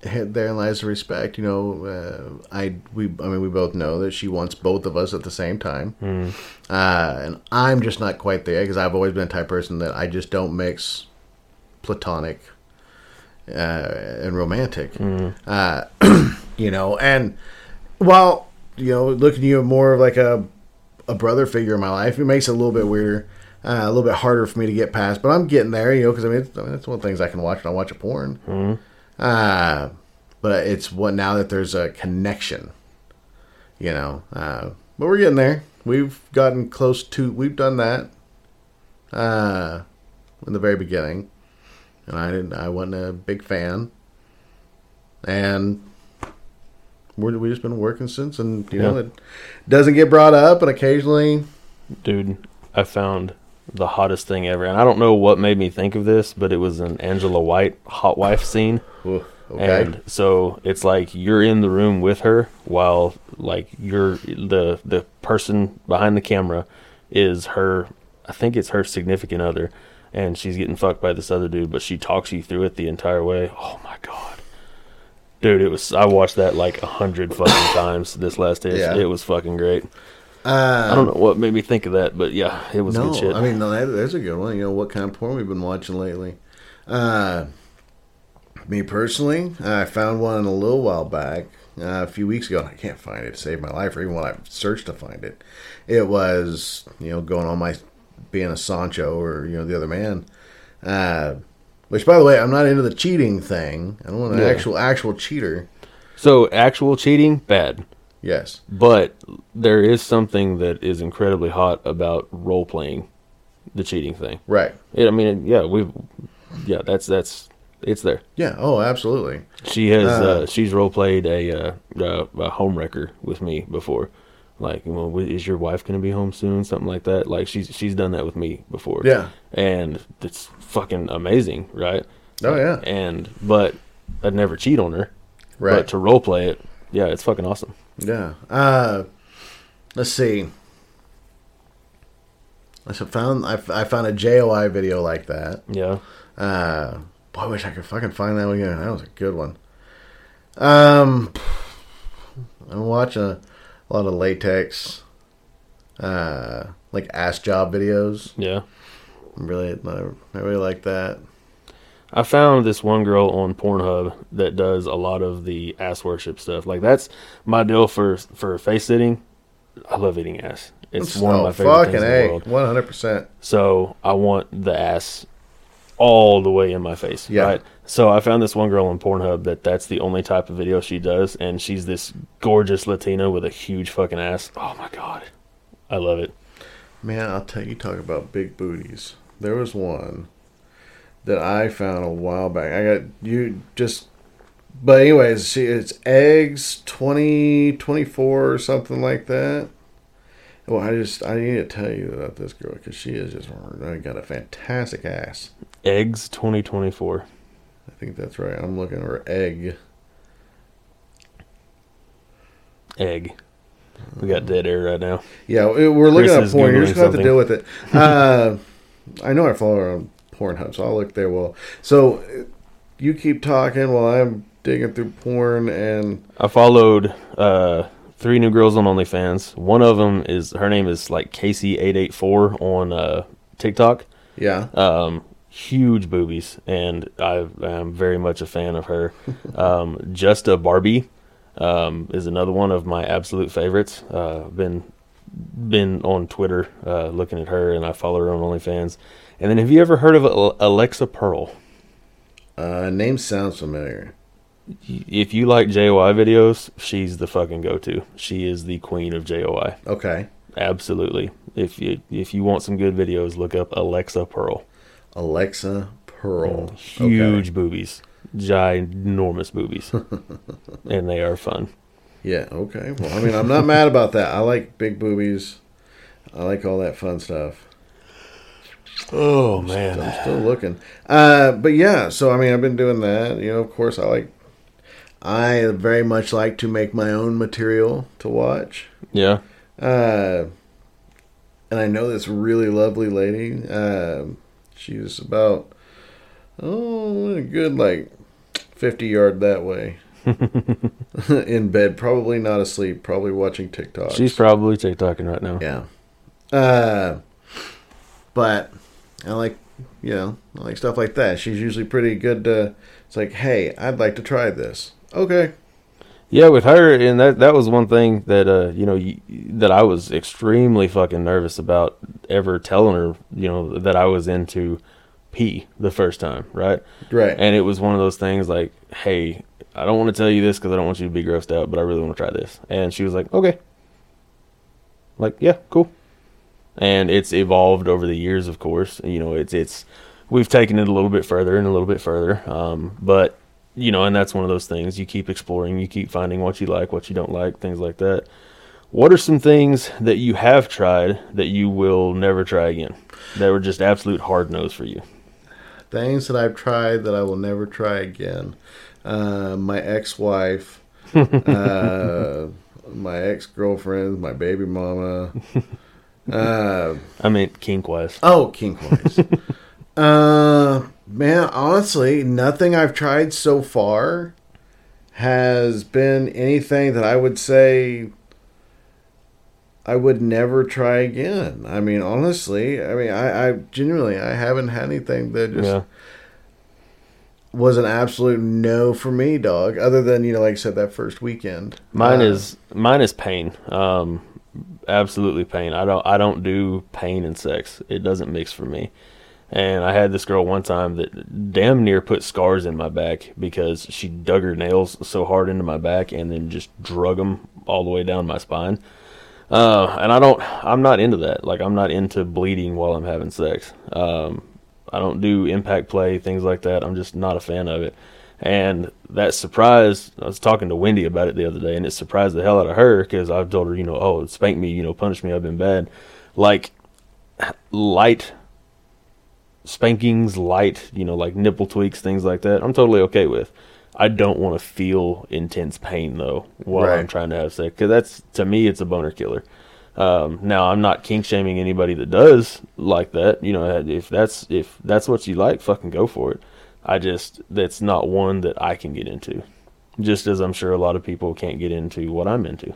therein lies the respect. You know, uh, I we I mean we both know that she wants both of us at the same time, uh, and I'm just not quite there because I've always been a type of person that I just don't mix platonic uh, and romantic. Uh, you know, and while you know, looking at you more of like a a brother figure in my life, it makes it a little bit weirder, uh, a little bit harder for me to get past. But I'm getting there, you know, because I mean, it's, I mean, that's one of the things I can watch when I watch a porn. Uh, but it's what now that there's a connection, you know. Uh, but we're getting there. We've gotten close to. We've done that. Uh, in the very beginning, and I didn't. I wasn't a big fan, and we're, we just been working since, and you know it doesn't get brought up, and occasionally, dude, I found the hottest thing ever, and I don't know what made me think of this, but it was an Angela White hot wife scene. Ooh, okay, And so it's like you're in the room with her while like you're the the person behind the camera is her I think it's her significant other and she's getting fucked by this other dude, but she talks you through it the entire way. Oh my god. Dude, it was I watched that like a hundred fucking times this last day. Yeah. It was fucking great. Uh, I don't know what made me think of that, but yeah, it was no, good shit. I mean, no, that, that's a good one. You know, what kind of porn we've been watching lately? Uh, me personally, I found one a little while back, uh, a few weeks ago, and I can't find it to save my life, or even when I searched to find it. It was, you know, going on my being a Sancho or you know the other man. Uh, which, by the way, I'm not into the cheating thing. I don't want an Yeah. actual actual cheater. So actual cheating, bad. Yes. But there is something that is incredibly hot about role playing the cheating thing. Right. It, I mean, yeah, we, yeah, that's that's it's there. Yeah. Oh, absolutely. She has Uh, uh, she's role played a, uh, uh, a home wrecker with me before. Like, well, is your wife going to be home soon? Something like that. Like, she's she's done that with me before. Yeah. and it's fucking amazing, right? Oh yeah. And but I'd never cheat on her. Right. But to role play it, yeah, it's fucking awesome. Yeah. Uh, let's see. I found I, I found a JOI video like that. Yeah. Uh, boy, I wish I could fucking find that one again. That was a good one. Um, I'm watching a, a lot of latex, uh, like ass job videos. Yeah. I'm really, I really like that. I found this one girl on Pornhub that does a lot of the ass worship stuff. Like that's my deal for for face sitting. I love eating ass. It's one of my favorite Oh, fucking things in the oh, world. one hundred percent. So I want the ass all the way in my face. Yeah. Right. So I found this one girl on Pornhub that that's the only type of video she does, and she's this gorgeous Latina with a huge fucking ass. Oh my god, I love it. Man, I'll tell you, talk about big booties. There was one that I found a while back. I got you just, but anyways, she it's eggs twenty twenty four or something like that. Well, I just I need to tell you about this girl because she is just got a fantastic ass. Eggs 2024. I think that's right. I'm looking her egg. Egg. We got dead air right now. Yeah, we- we're looking Chris at porn. You're just gonna have to deal with it. Uh, I know I follow her on Pornhub, so I'll look there. Well, so uh, you keep talking while I'm digging through porn, and I followed uh, three new girls on OnlyFans. One of them is her name is like Casey884 on uh, TikTok. yeah, Um, huge boobies, and I am very much a fan of her. Um, Just a Barbie um, is another one of my absolute favorites. Uh, been been on Twitter uh, looking at her, and I follow her on OnlyFans. And then, have you ever heard of Alexa Pearl? uh, name sounds familiar. If you like JOI videos, she's the fucking go-to. She is the queen of JOI. Okay, Absolutely. If you if you want some good videos, look up Alexa Pearl. Alexa Pearl, Huge Okay. boobies, ginormous boobies, and they are fun. Yeah, okay. Well, I mean, I'm not mad about that. I like big boobies. I like all that fun stuff. Oh man, I'm still looking. Uh, but yeah, so I mean, I've been doing that. You know, of course, I like. I very much like to make my own material to watch. yeah, Uh, and I know this really lovely lady. Um, she's about oh, a good like fifty yard that way. In bed, probably not asleep, probably watching TikTok. she's probably TikToking right now. yeah. Uh, but I like you know I like stuff like that. She's usually pretty good. To, it's like, hey, I'd like to try this. Okay. Yeah, with her, and that that was one thing that uh, you know, that I was extremely fucking nervous about ever telling her, you know, that I was into pee the first time, right? Right. And it was one of those things like, hey, I don't want to tell you this because I don't want you to be grossed out, but I really want to try this. And she was like, okay. Like, yeah, cool. And it's evolved over the years, of course. You know, it's it's we've taken it a little bit further and a little bit further. Um, but you know, and that's one of those things you keep exploring, you keep finding what you like, what you don't like, things like that. What are some things that you have tried that you will never try again? That were just absolute hard nos for you. Things that I've tried that I will never try again. Uh, my ex-wife, uh, my ex-girlfriend, my baby mama. Uh, I mean, kink wise. oh, kink wise. uh, man, honestly, nothing I've tried so far has been anything that I would say I would never try again. I mean, honestly, I mean, I, I genuinely, I haven't had anything that just Yeah. was an absolute no for me, dog. Other than you know, like I said, that first weekend. Mine Uh, is mine is pain. Um, absolutely pain. I don't I don't do pain and sex. It doesn't mix for me. And I had this girl one time that damn near put scars in my back because she dug her nails so hard into my back and then just drug them all the way down my spine. Uh, and I don't, I'm not into that. Like, I'm not into bleeding while I'm having sex. Um, I don't do impact play, things like that. I'm just not a fan of it. And that surprised, I was talking to Wendy about it the other day, and it surprised the hell out of her because I've told her, you know, oh, spank me, you know, punish me, I've been bad. Like, light spankings, light, you know, like nipple tweaks, things like that, I'm totally okay with. I don't want to feel intense pain though while I'm trying to have sex because that's to me it's a boner killer. Um, now I'm not kink shaming anybody that does like that. You know, if that's if that's what you like, fucking go for it. I just that's not one that I can get into. Just as I'm sure a lot of people can't get into what I'm into.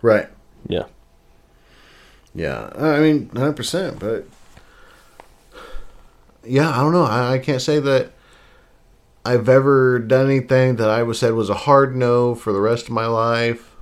Right. Yeah. Yeah. I mean, 100%. But yeah, I don't know. I, I can't say that I've ever done anything that I was said was a hard no for the rest of my life.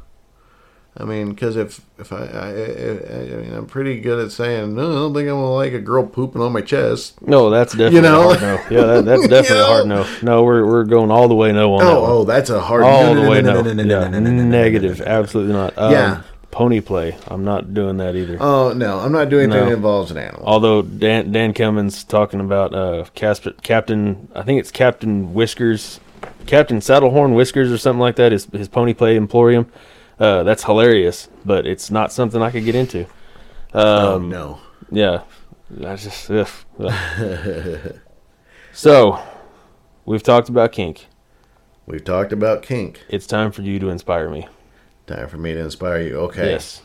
I mean, because if if I, I, I, I mean, I'm pretty good at saying no. I don't think I'm gonna like a girl pooping on my chest. No, that's definitely know? a hard no. Yeah, that, that's definitely a hard no. No, we're we're going all the way no on that Oh, oh, that's a hard all no, the no, way no, no. no, no, no, no, no, negative, absolutely not. Um, Yeah. Pony play. I'm not doing that either. Oh no, I'm not doing anything No. that involves an animal. Although Dan Dan Cummins talking about uh Casp- Captain, I think it's Captain Whiskers, Captain Saddlehorn Whiskers or something like that. His his pony play emporium. Uh, that's hilarious, but it's not something I could get into. oh Um, no. Yeah, that's just. So, we've talked about kink. We've talked about kink. It's time for you to inspire me. Time for me to inspire you. Okay. Yes.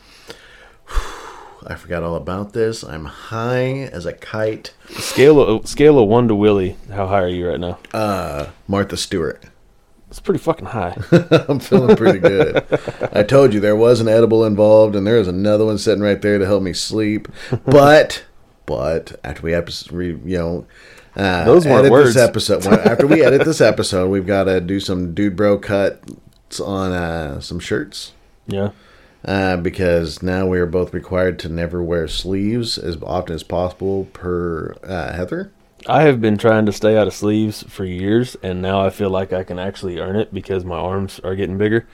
I forgot all about this. I'm high as a kite. Scale of scale of one to Willie. How high are you right now? Uh, Martha Stewart. It's pretty fucking high. I'm feeling pretty good. I told you there was an edible involved, and there is another one sitting right there to help me sleep. But, but after we episode, you know, uh, Those weren't edit words. this episode. after we edit this episode, we've got to do some dude bro on uh, some shirts. yeah. Uh, because now we are both required to never wear sleeves as often as possible per uh, Heather. I have been trying to stay out of sleeves for years, and now I feel like I can actually earn it because my arms are getting bigger.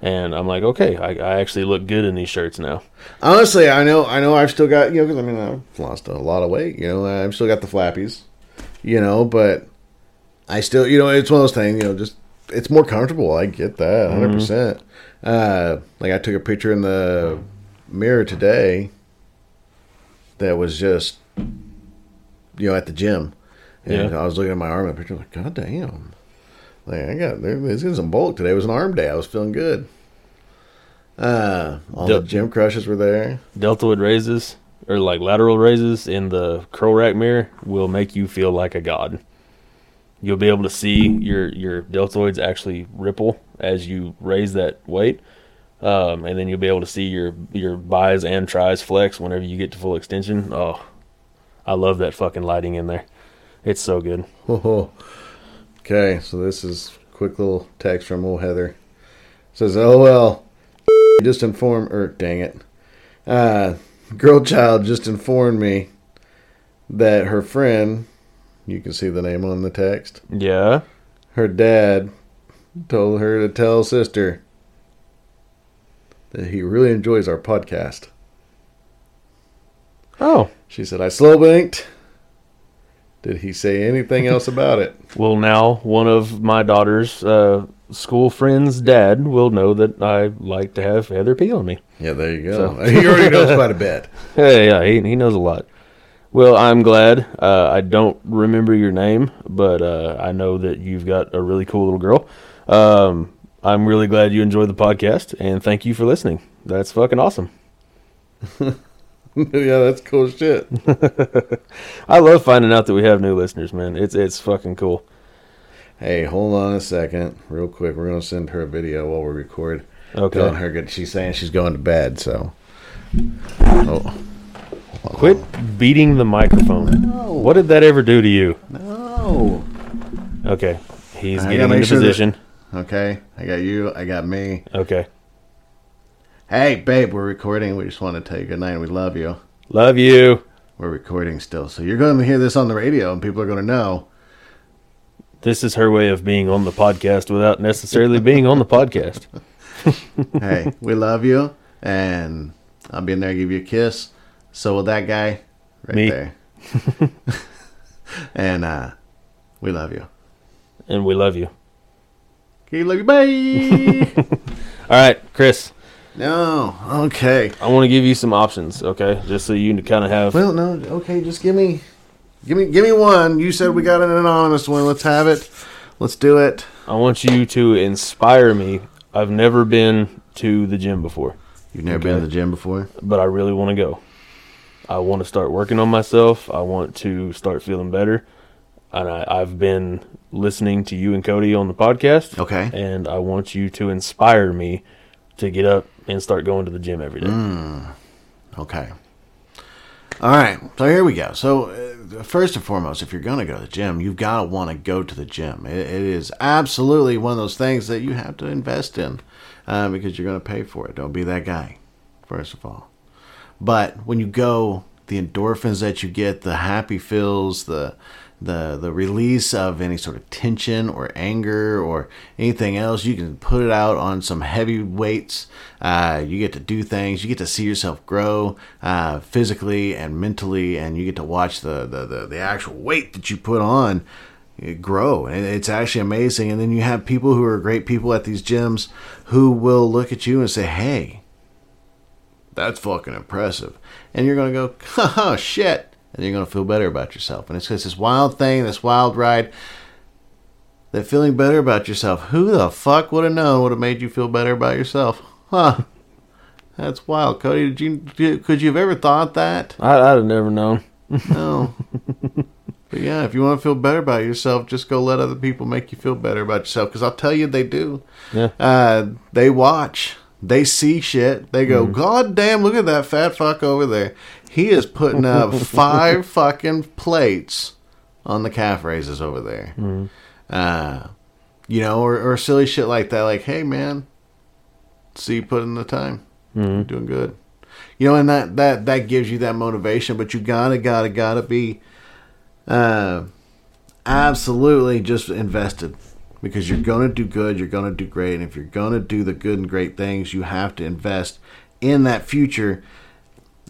And I'm like, okay, I, I actually look good in these shirts now. Honestly, I know, I know, I've still got you know, 'cause I mean, I've lost a lot of weight. You know, I've still got the flappies. You know, but I still, you know, it's one of those things. You know, just it's more comfortable. I get that, 100 percent. Uh, like I took a picture in the mirror today. That was just, you know, at the gym, and Yeah. I was looking at my arm in the picture, like, God damn. Like I got there, there's getting some bulk today. It was an arm day. I was feeling good. Uh, all the gym crushes were there. Deltoid raises or like lateral raises in the curl rack mirror will make you feel like a god. You'll be able to see your your deltoids actually ripple as you raise that weight, um, and then you'll be able to see your your bis and tris flex whenever you get to full extension. Oh, I love that fucking lighting in there. It's so good. Oh, okay, so this is quick little text from old Heather. says, "Oh well, just inform or dang it, uh, girl child just informed me that her friend, you can see the name on the text, Yeah. her dad told her to tell sister that he really enjoys our podcast." Oh. She said, "I slow blinked." Did he say anything else about it? Well, now one of my daughter's uh, school friends' dad will know that I like to have Heather pee on me. Yeah, there you go. So- he already knows quite a bit. Yeah, yeah, he, he knows a lot. Well, I'm glad. Uh, I don't remember your name, but uh, I know that you've got a really cool little girl. Um, I'm really glad you enjoyed the podcast, and thank you for listening. That's fucking awesome. yeah, that's cool shit. I love finding out that we have new listeners, man. It's it's fucking cool. Hey, hold on a second, real quick. We're gonna send her a video while we record. Okay. Telling her good. She's saying she's going to bed. So, oh Quit beating the microphone. What did that ever do to you? no. Okay. He's I getting into sure that- position. Okay, I got you. I got me. Okay. Hey, babe, we're recording. We just want to tell you good night. We love you. Love you. we're recording still. So you're going to hear this on the radio, and people are going to know. This is her way of being on the podcast without necessarily being on the podcast. hey, we love you, and I'll be in there, give you a kiss. So will that guy, right Me. there. and uh, we love you. And we love you. Okay, love you. Bye. All right, Chris, no, okay. I want to give you some options, okay? Just so you can kind of have. Well, no, okay. Just give me, give me, give me one. You said we got an anonymous one. Let's have it. Let's do it. I want you to inspire me. I've never been to the gym before, You've never been to the gym before. but I really want to go. I want to start working on myself. I want to start feeling better. And I, I've been listening to you and Cody on the podcast. Okay. And I want you to inspire me to get up and start going to the gym every day. Mm. Okay. All right. So here we go. So uh, first and foremost, if you're going to go to the gym, you've got to want to go to the gym. It, it is absolutely one of those things that you have to invest in uh, because you're going to pay for it. Don't be that guy. First of all. But when you go, the endorphins that you get, the happy feels, the the the release of any sort of tension or anger or anything else, you can put it out on some heavy weights. Uh, you get to do things. You get to see yourself grow uh, physically and mentally, and you get to watch the the, the, the actual weight that you put on uh, grow and it's actually amazing and then you have people who are great people at these gyms who will look at you and say hey that's fucking impressive. And you're going to go, oh, shit. And you're going to feel better about yourself. And it's because this wild thing, this wild ride, that feeling better about yourself. Who the fuck would have known would have made you feel better about yourself? Huh. That's wild. Cody, did you, could you have ever thought that? I, I'd have never known. No. but yeah, if you want to feel better about yourself, just go let other people make you feel better about yourself. Because I'll tell you, they do. Yeah. Uh, they watch. They see shit. They go, God damn, look at that fat fuck over there. He is putting up five fucking plates on the calf raises over there. Uh, you know, or, or silly shit like that. Like, hey, man, see you put in the time. You're doing good. You know, and that, that, that gives you that motivation, but you gotta, gotta, gotta be uh, absolutely just invested because you're going to do good, you're going to do great. And if you're going to do the good and great things, you have to invest in that future.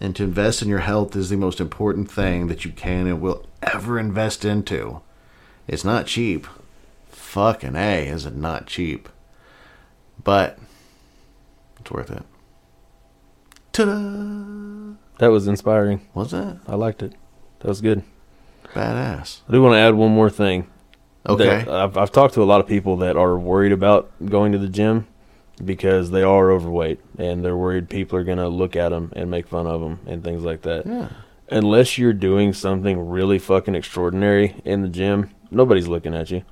And to invest in your health is the most important thing that you can and will ever invest into. It's not cheap. Fucking A, is it not cheap? But it's worth it. Ta-da! That was inspiring. What's that? I liked it. That was good. Badass. I do want to add one more thing. Okay. I've, I've talked to a lot of people that are worried about going to the gym because they are overweight and they're worried people are going to look at them and make fun of them and things like that. Yeah. Unless you're doing something really fucking extraordinary in the gym, nobody's looking at you.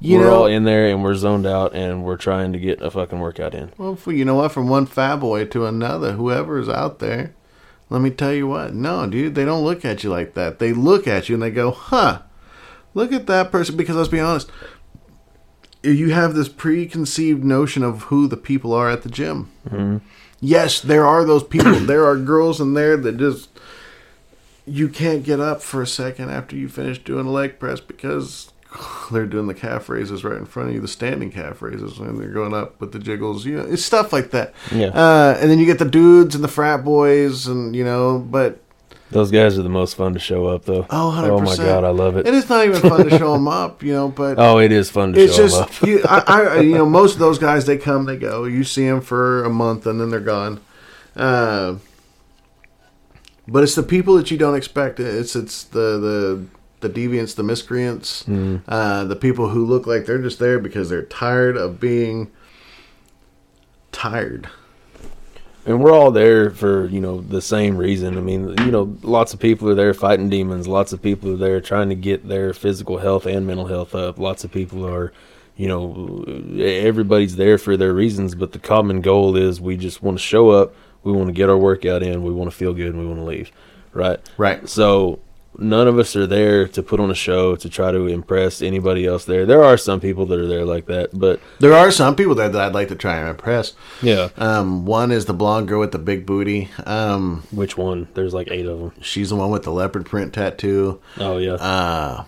You we're know, all in there and we're zoned out and we're trying to get a fucking workout in. Well, you know what? From one fat boy to another, whoever is out there, let me tell you what. No, dude, they don't look at you like that. They look at you and they go, huh, look at that person. Because let's be honest, you have this preconceived notion of who the people are at the gym. Yes, there are those people. there are girls in there that just. You can't get up for a second after you finish doing a leg press because they're doing the calf raises right in front of you, the standing calf raises, and they're going up with the jiggles. You know, it's stuff like that. Yeah. Uh, and then you get the dudes and the frat boys, and you know, but Those guys are the most fun to show up, though. oh, 100%. Oh my god, I love it. And it's not even fun to show them up, you know, but Oh, it is fun to it's show 'em up. It's just you, I, I, you know, most of those guys they come, they go. You see them for a month and then they're gone. Uh, but it's the people that you don't expect. It's it's the the the deviants, the miscreants, Mm-hmm. uh, the people who look like they're just there because they're tired of being tired. And we're all there for, you know, the same reason. I mean, you know, lots of people are there fighting demons. Lots of people are there trying to get their physical health and mental health up. Lots of people are, you know, everybody's there for their reasons, but the common goal is we just want to show up, we want to get our workout in, we want to feel good, and we want to leave. Right? Right. So none of us are there to put on a show to try to impress anybody else there. There are some people that are there like that, but There are some people there that I'd like to try and impress. yeah. Um, one is the blonde girl with the big booty. Um, Which one? There's like eight of them. she's the one with the leopard print tattoo. Oh yeah. Uh,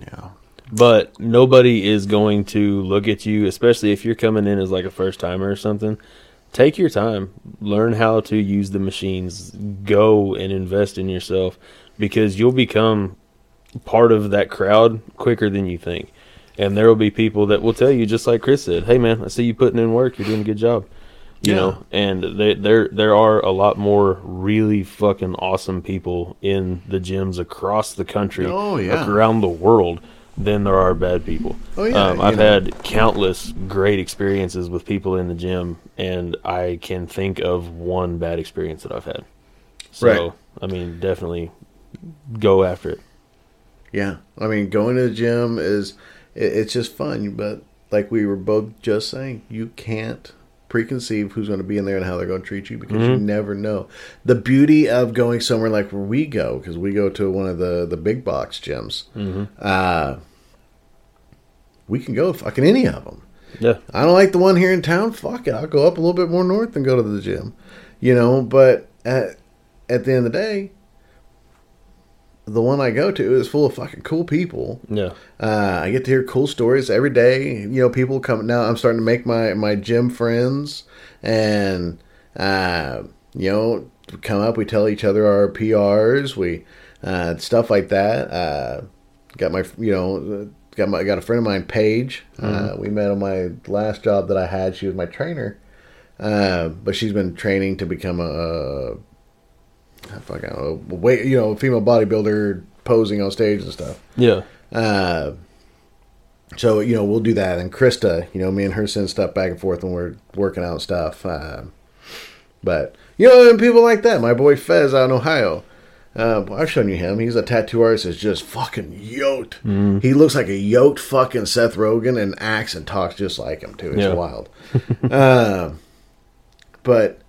yeah. but nobody is going to look at you, especially if you're coming in as like a first timer or something. Take your time, learn how to use the machines, go and invest in yourself because you'll become part of that crowd quicker than you think. And there will be people that will tell you, just like Chris said, "Hey man, I see you putting in work. You're doing a good job." You Yeah. know, and they, there there are a lot more really fucking awesome people in the gyms across the country, Oh, yeah. around the world than there are bad people. Oh, yeah, um, I've know. had countless great experiences with people in the gym, and I can think of one bad experience that I've had. So, Right. I mean, definitely go after it. Yeah, I mean, going to the gym is it, it's just fun, but like we were both just saying, you can't preconceive who's going to be in there and how they're going to treat you because you never know. The beauty of going somewhere like where we go, because we go to one of the the big box gyms, uh, we can go fucking any of them. Yeah, I don't like the one here in town. Fuck it, I'll go up a little bit more north and go to the gym, you know. But at at the end of the day, the one I go to is full of fucking cool people. yeah, Uh, I get to hear cool stories every day. You know, people come now. I'm starting to make my my gym friends, and uh, you know, come up. We tell each other our PRs. We uh, stuff like that. Uh, got my you know got my got a friend of mine, Paige. Uh, we met on my last job that I had. She was my trainer, uh, but she's been training to become a, a fucking know, weight you know female bodybuilder posing on stage and stuff. yeah, Uh, so you know we'll do that, and Krista, you know, me and her send stuff back and forth when we're working out and stuff. Uh, but you know, and people like that. My boy Fez out in Ohio. Uh, I've shown you him. He's a tattoo artist. That's just fucking yoked. He looks like a yoked fucking Seth Rogen and acts and talks just like him too. It's Yeah. wild. uh, but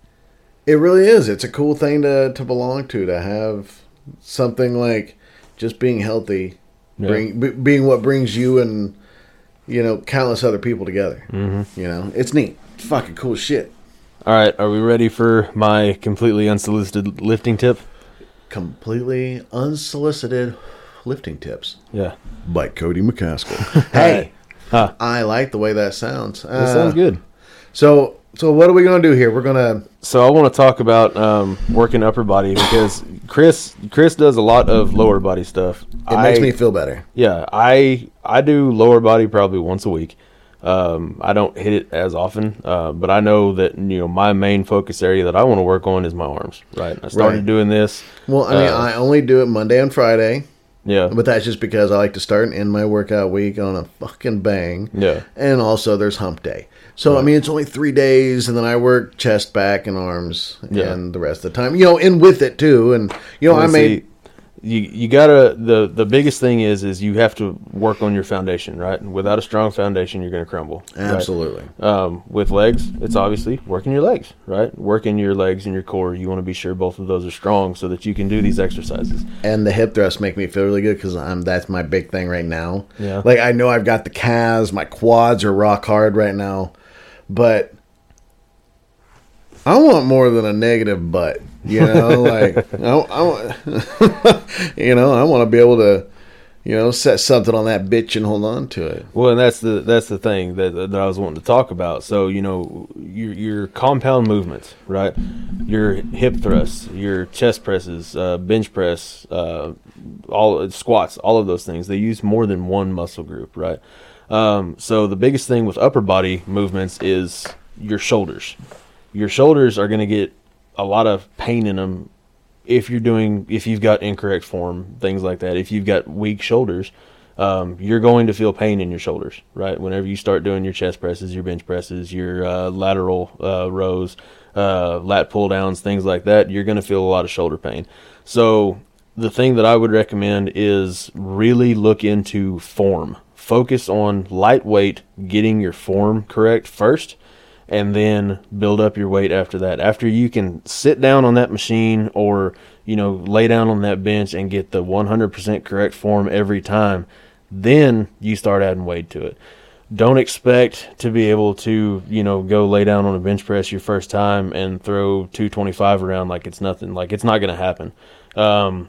it really is. It's a cool thing to to belong to. To have something like just being healthy, Yeah. bring b- being what brings you and you know countless other people together. Mm-hmm. You know, it's neat. It's fucking cool shit. All right, are we ready for my completely unsolicited lifting tip? Completely unsolicited lifting tips Yeah, by Cody McCaskill. hey, Huh. I like the way that sounds. that Uh, sounds good. So, so what are we gonna do here? We're gonna So I want to talk about um, working upper body because Chris Chris does a lot of lower body stuff. It makes me feel better. Yeah, I I do lower body probably once a week. Um, I don't hit it as often, uh, but I know that you know my main focus area that I want to work on is my arms. Right. I started Right. doing this. Well, I mean, Uh, I only do it Monday and Friday, Yeah. but that's just because I like to start and end my workout week on a fucking bang. Yeah. And also, there's hump day. So I mean, it's only three days, and then I work chest, back, and arms, Yeah. and the rest of the time, you know, and with it too. And you know, I Well, made see, you you gotta the the biggest thing is is you have to work on your foundation, right? Without a strong foundation, you're gonna crumble. right? absolutely. Um, with legs, it's obviously working your legs, right? Working your legs and your core. You want to be sure both of those are strong so that you can do these exercises. and the hip thrusts make me feel really good because I'm that's my big thing right now. Yeah. like I know I've got the calves, my quads are rock hard right now, but I want more than a negative butt. You know, like I, I want, you know, I want to be able to, you know, set something on that bitch and hold on to it. Well, and that's the that's the thing that, that I was wanting to talk about. So you know your your compound movements, right? Your hip thrusts, your chest presses, uh, bench press, uh, all squats, all of those things. They use more than one muscle group, right? Um, so the biggest thing with upper body movements is your shoulders. Your shoulders are going to get a lot of pain in them if you're doing if you've got incorrect form things like that. If you've got weak shoulders um, you're going to feel pain in your shoulders right? Whenever you start doing your chest presses your bench presses your uh, lateral uh, rows uh, lat pull downs things like that you're going to feel a lot of shoulder pain. So the thing that i would recommend is really look into form focus on lightweight getting your form correct first and then build up your weight after that. After you can sit down on that machine or you know lay down on that bench and get the 100% correct form every time, then you start adding weight to it. Don't expect to be able to, you know, go lay down on a bench press your first time and throw 225 around like it's nothing. Like it's not going to happen. Um,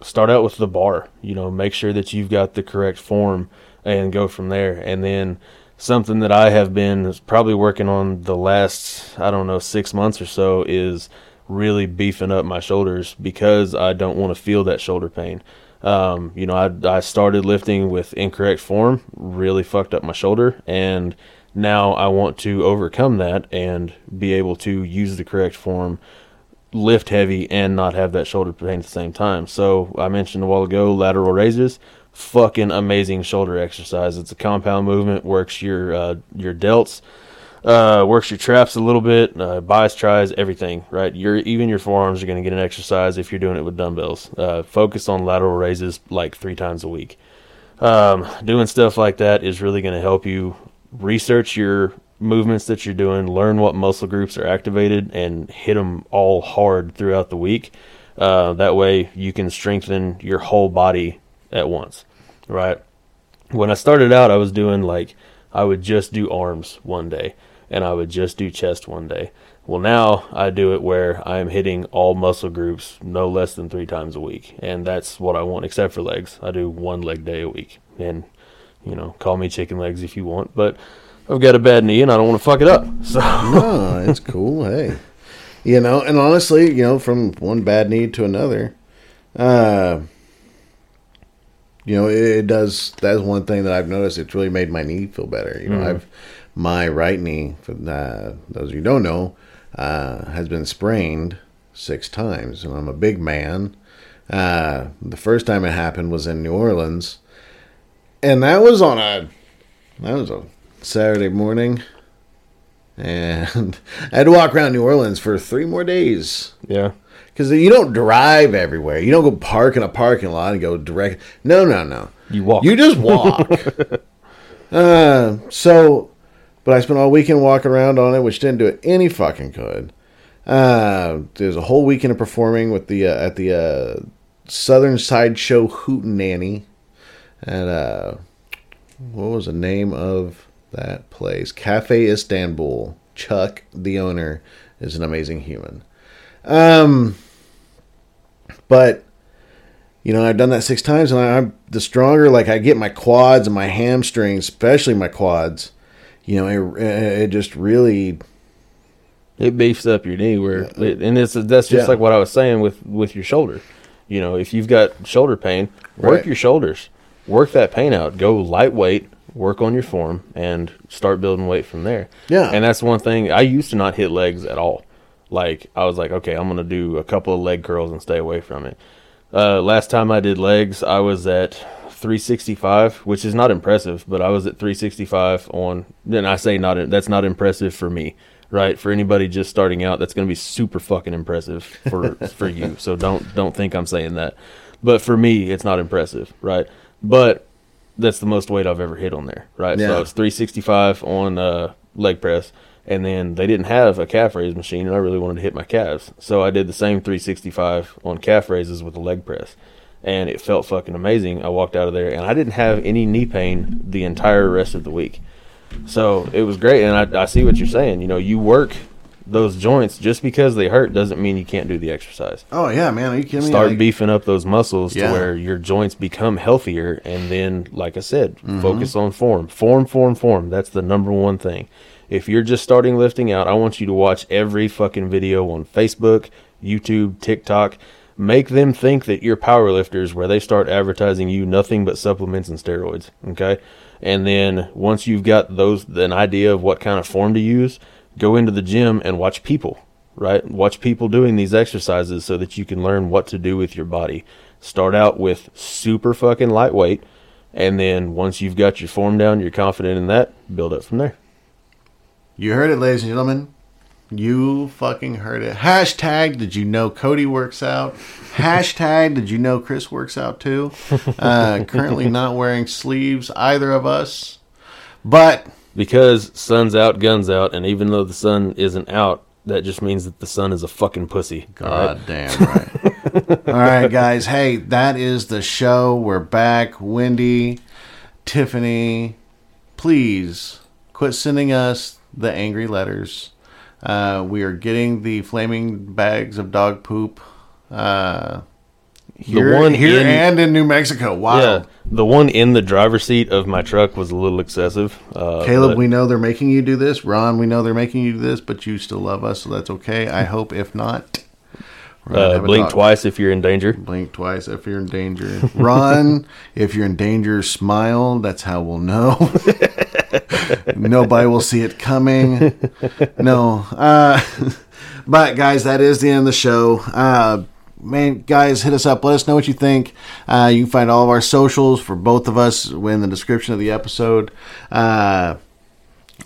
start out with the bar, you know, make sure that you've got the correct form and go from there. And then something that I have been probably working on the last, I don't know, six months or so is really beefing up my shoulders because I don't want to feel that shoulder pain. Um, you know, I, I started lifting with incorrect form, really fucked up my shoulder, and now I want to overcome that and be able to use the correct form, lift heavy, and not have that shoulder pain at the same time. So I mentioned a while ago lateral raises, fucking amazing shoulder exercise. It's a compound movement, works your uh, your delts uh, works your traps a little bit, uh, bis tris, everything, right? Your even your forearms are going to get an exercise if you're doing it with dumbbells. Uh, focus on lateral raises like three times a week. Um, doing stuff like that is really going to help you research your movements that you're doing, learn what muscle groups are activated, and hit them all hard throughout the week. Uh, that way, you can strengthen your whole body at once, right? When I started out, I was doing like I would just do arms one day and I would just do chest one day. Well, now I do it where I'm hitting all muscle groups no less than three times a week, and that's what I want, except for legs. I do one leg day a week, and you know, call me chicken legs if you want, but I've got a bad knee and I don't want to fuck it up. So no, it's cool. Hey, you know, and honestly, you know, from one bad knee to another, uh, you know, it, it does. That's one thing that I've noticed. It's really made my knee feel better. You know, Mm. I've my right knee, for uh, those of you who don't know, uh, has been sprained six times, and I'm a big man. Uh, the first time it happened was in New Orleans, and that was on a that was a Saturday morning, and I had to walk around New Orleans for three more days yeah, because you don't drive everywhere. You don't go park in a parking lot and go direct. No, no, no. You walk. You just walk. uh, so, but I spent all weekend walking around on it, which didn't do it any fucking good. Uh, there's a whole weekend of performing with the uh, at the uh, Southern Sideshow Hootenanny, and uh, what was the name of that place? Cafe Istanbul. Chuck, the owner, is an amazing human. Um, but you know, I've done that six times, and I, I'm the stronger. Like I get my quads and my hamstrings, especially my quads. You know, it, it just really it beefs up your knee. Where it, and it's that's just Yeah. like what I was saying with with your shoulder. You know, if you've got shoulder pain, work Right. your shoulders, work that pain out. Go lightweight, work on your form, and start building weight from there. Yeah. and that's one thing I used to not hit legs at all. Like I was like, okay, I'm gonna do a couple of leg curls and stay away from it. Uh, last time I did legs, I was at 365, which is not impressive, but I was at 365 on. Then I say not that's not impressive for me, right? For anybody just starting out, that's going to be super fucking impressive for for you. So don't don't think I'm saying that, but for me, it's not impressive, right? But that's the most weight I've ever hit on there, right? Yeah. So it's 365 on uh, leg press, and then they didn't have a calf raise machine, and I really wanted to hit my calves, so I did the same 365 on calf raises with a leg press, and it felt fucking amazing. I walked out of there, and I didn't have any knee pain the entire rest of the week, so it was great. And I, I see what you're saying. You know, you work those joints just because they hurt doesn't mean you can't do the exercise Oh yeah, man. Are you kidding me? start Like, beefing up those muscles Yeah. to where your joints become healthier and then like i said Mm-hmm. focus on form form form form that's the number one thing if you're just starting lifting out i want you to watch every fucking video on facebook youtube tiktok make them think that you're power lifters where they start advertising you nothing but supplements and steroids okay and then once you've got those an idea of what kind of form to use go into the gym and watch people right? Watch people doing these exercises so that you can learn what to do with your body. Start out with super fucking lightweight, and then once you've got your form down, you're confident in that, build up from there. You heard it, ladies and gentlemen. You fucking heard it. Hashtag did you know Cody works out? Hashtag did you know Chris works out too? Uh, currently not wearing sleeves, either of us. But because sun's out, guns out, and even though the sun isn't out, that just means that the sun is a fucking pussy. all right? God damn right. All right, guys. Hey, that is the show. We're back. Wendy, Tiffany, please quit sending us the angry letters. Uh, we are getting the flaming bags of dog poop. Uh, here, one here in- and in New Mexico. Wow. Yeah, the one in the driver's seat of my truck was a little excessive. Uh, Caleb, but- we know they're making you do this. Ron, we know they're making you do this, but you still love us, so that's okay. I hope if not, uh, blink twice if you're in danger. Blink twice if you're in danger. Run if you're in danger. Smile. That's how we'll know. Nobody will see it coming. No. Uh, but guys, that is the end of the show. Uh, man, guys, hit us up. Let us know what you think. Uh, you can find all of our socials for both of us in the description of the episode. Uh,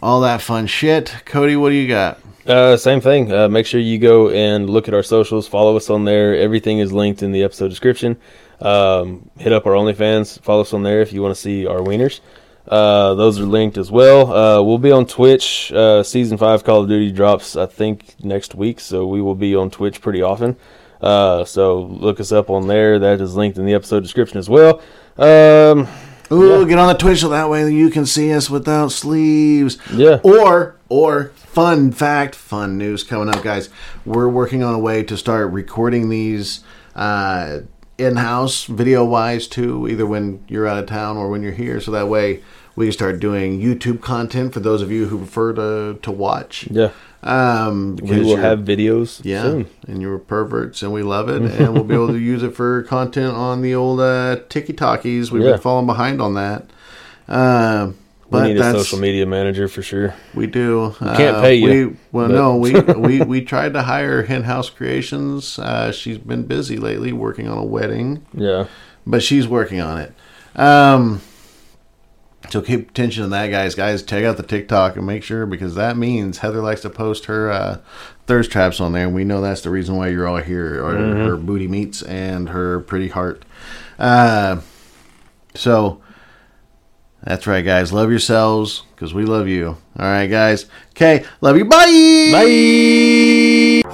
all that fun shit. Cody, what do you got? Uh, same thing. Uh, make sure you go and look at our socials. Follow us on there. Everything is linked in the episode description. Um, hit up our OnlyFans. Follow us on there if you want to see our wieners. Uh, those are linked as well. Uh, we'll be on Twitch. Uh, season five Call of Duty drops, I think, next week. So we will be on Twitch pretty often. Uh, so look us up on there. That is linked in the episode description as well. Um, Ooh, get on the Twitch so that way you can see us without sleeves. Yeah. Or, or fun fact, fun news coming up, guys. We're working on a way to start recording these uh, in-house, video-wise too, either when you're out of town or when you're here. So that way we can start doing YouTube content for those of you who prefer to to watch. yeah. Um, We will have videos yeah, soon. and you're perverts, and we love it, and we'll be able to use it for content on the old uh, TikTokies. We've Yeah. been falling behind on that, uh, We but need a social media manager for sure. we do. We can't pay you, We, well, but- no, we, we we tried to hire Hen House Creations. Uh, she's been busy lately working on a wedding, Yeah. but she's working on it. Um, so keep attention to that, guys. Guys, check out the TikTok and make sure because that means Heather likes to post her uh, thirst traps on there, and we know that's the reason why you're all here, or her booty meats and her pretty heart. Uh, so that's right, guys. Love yourselves because we love you. All right, guys. Okay, love you. Bye. Bye.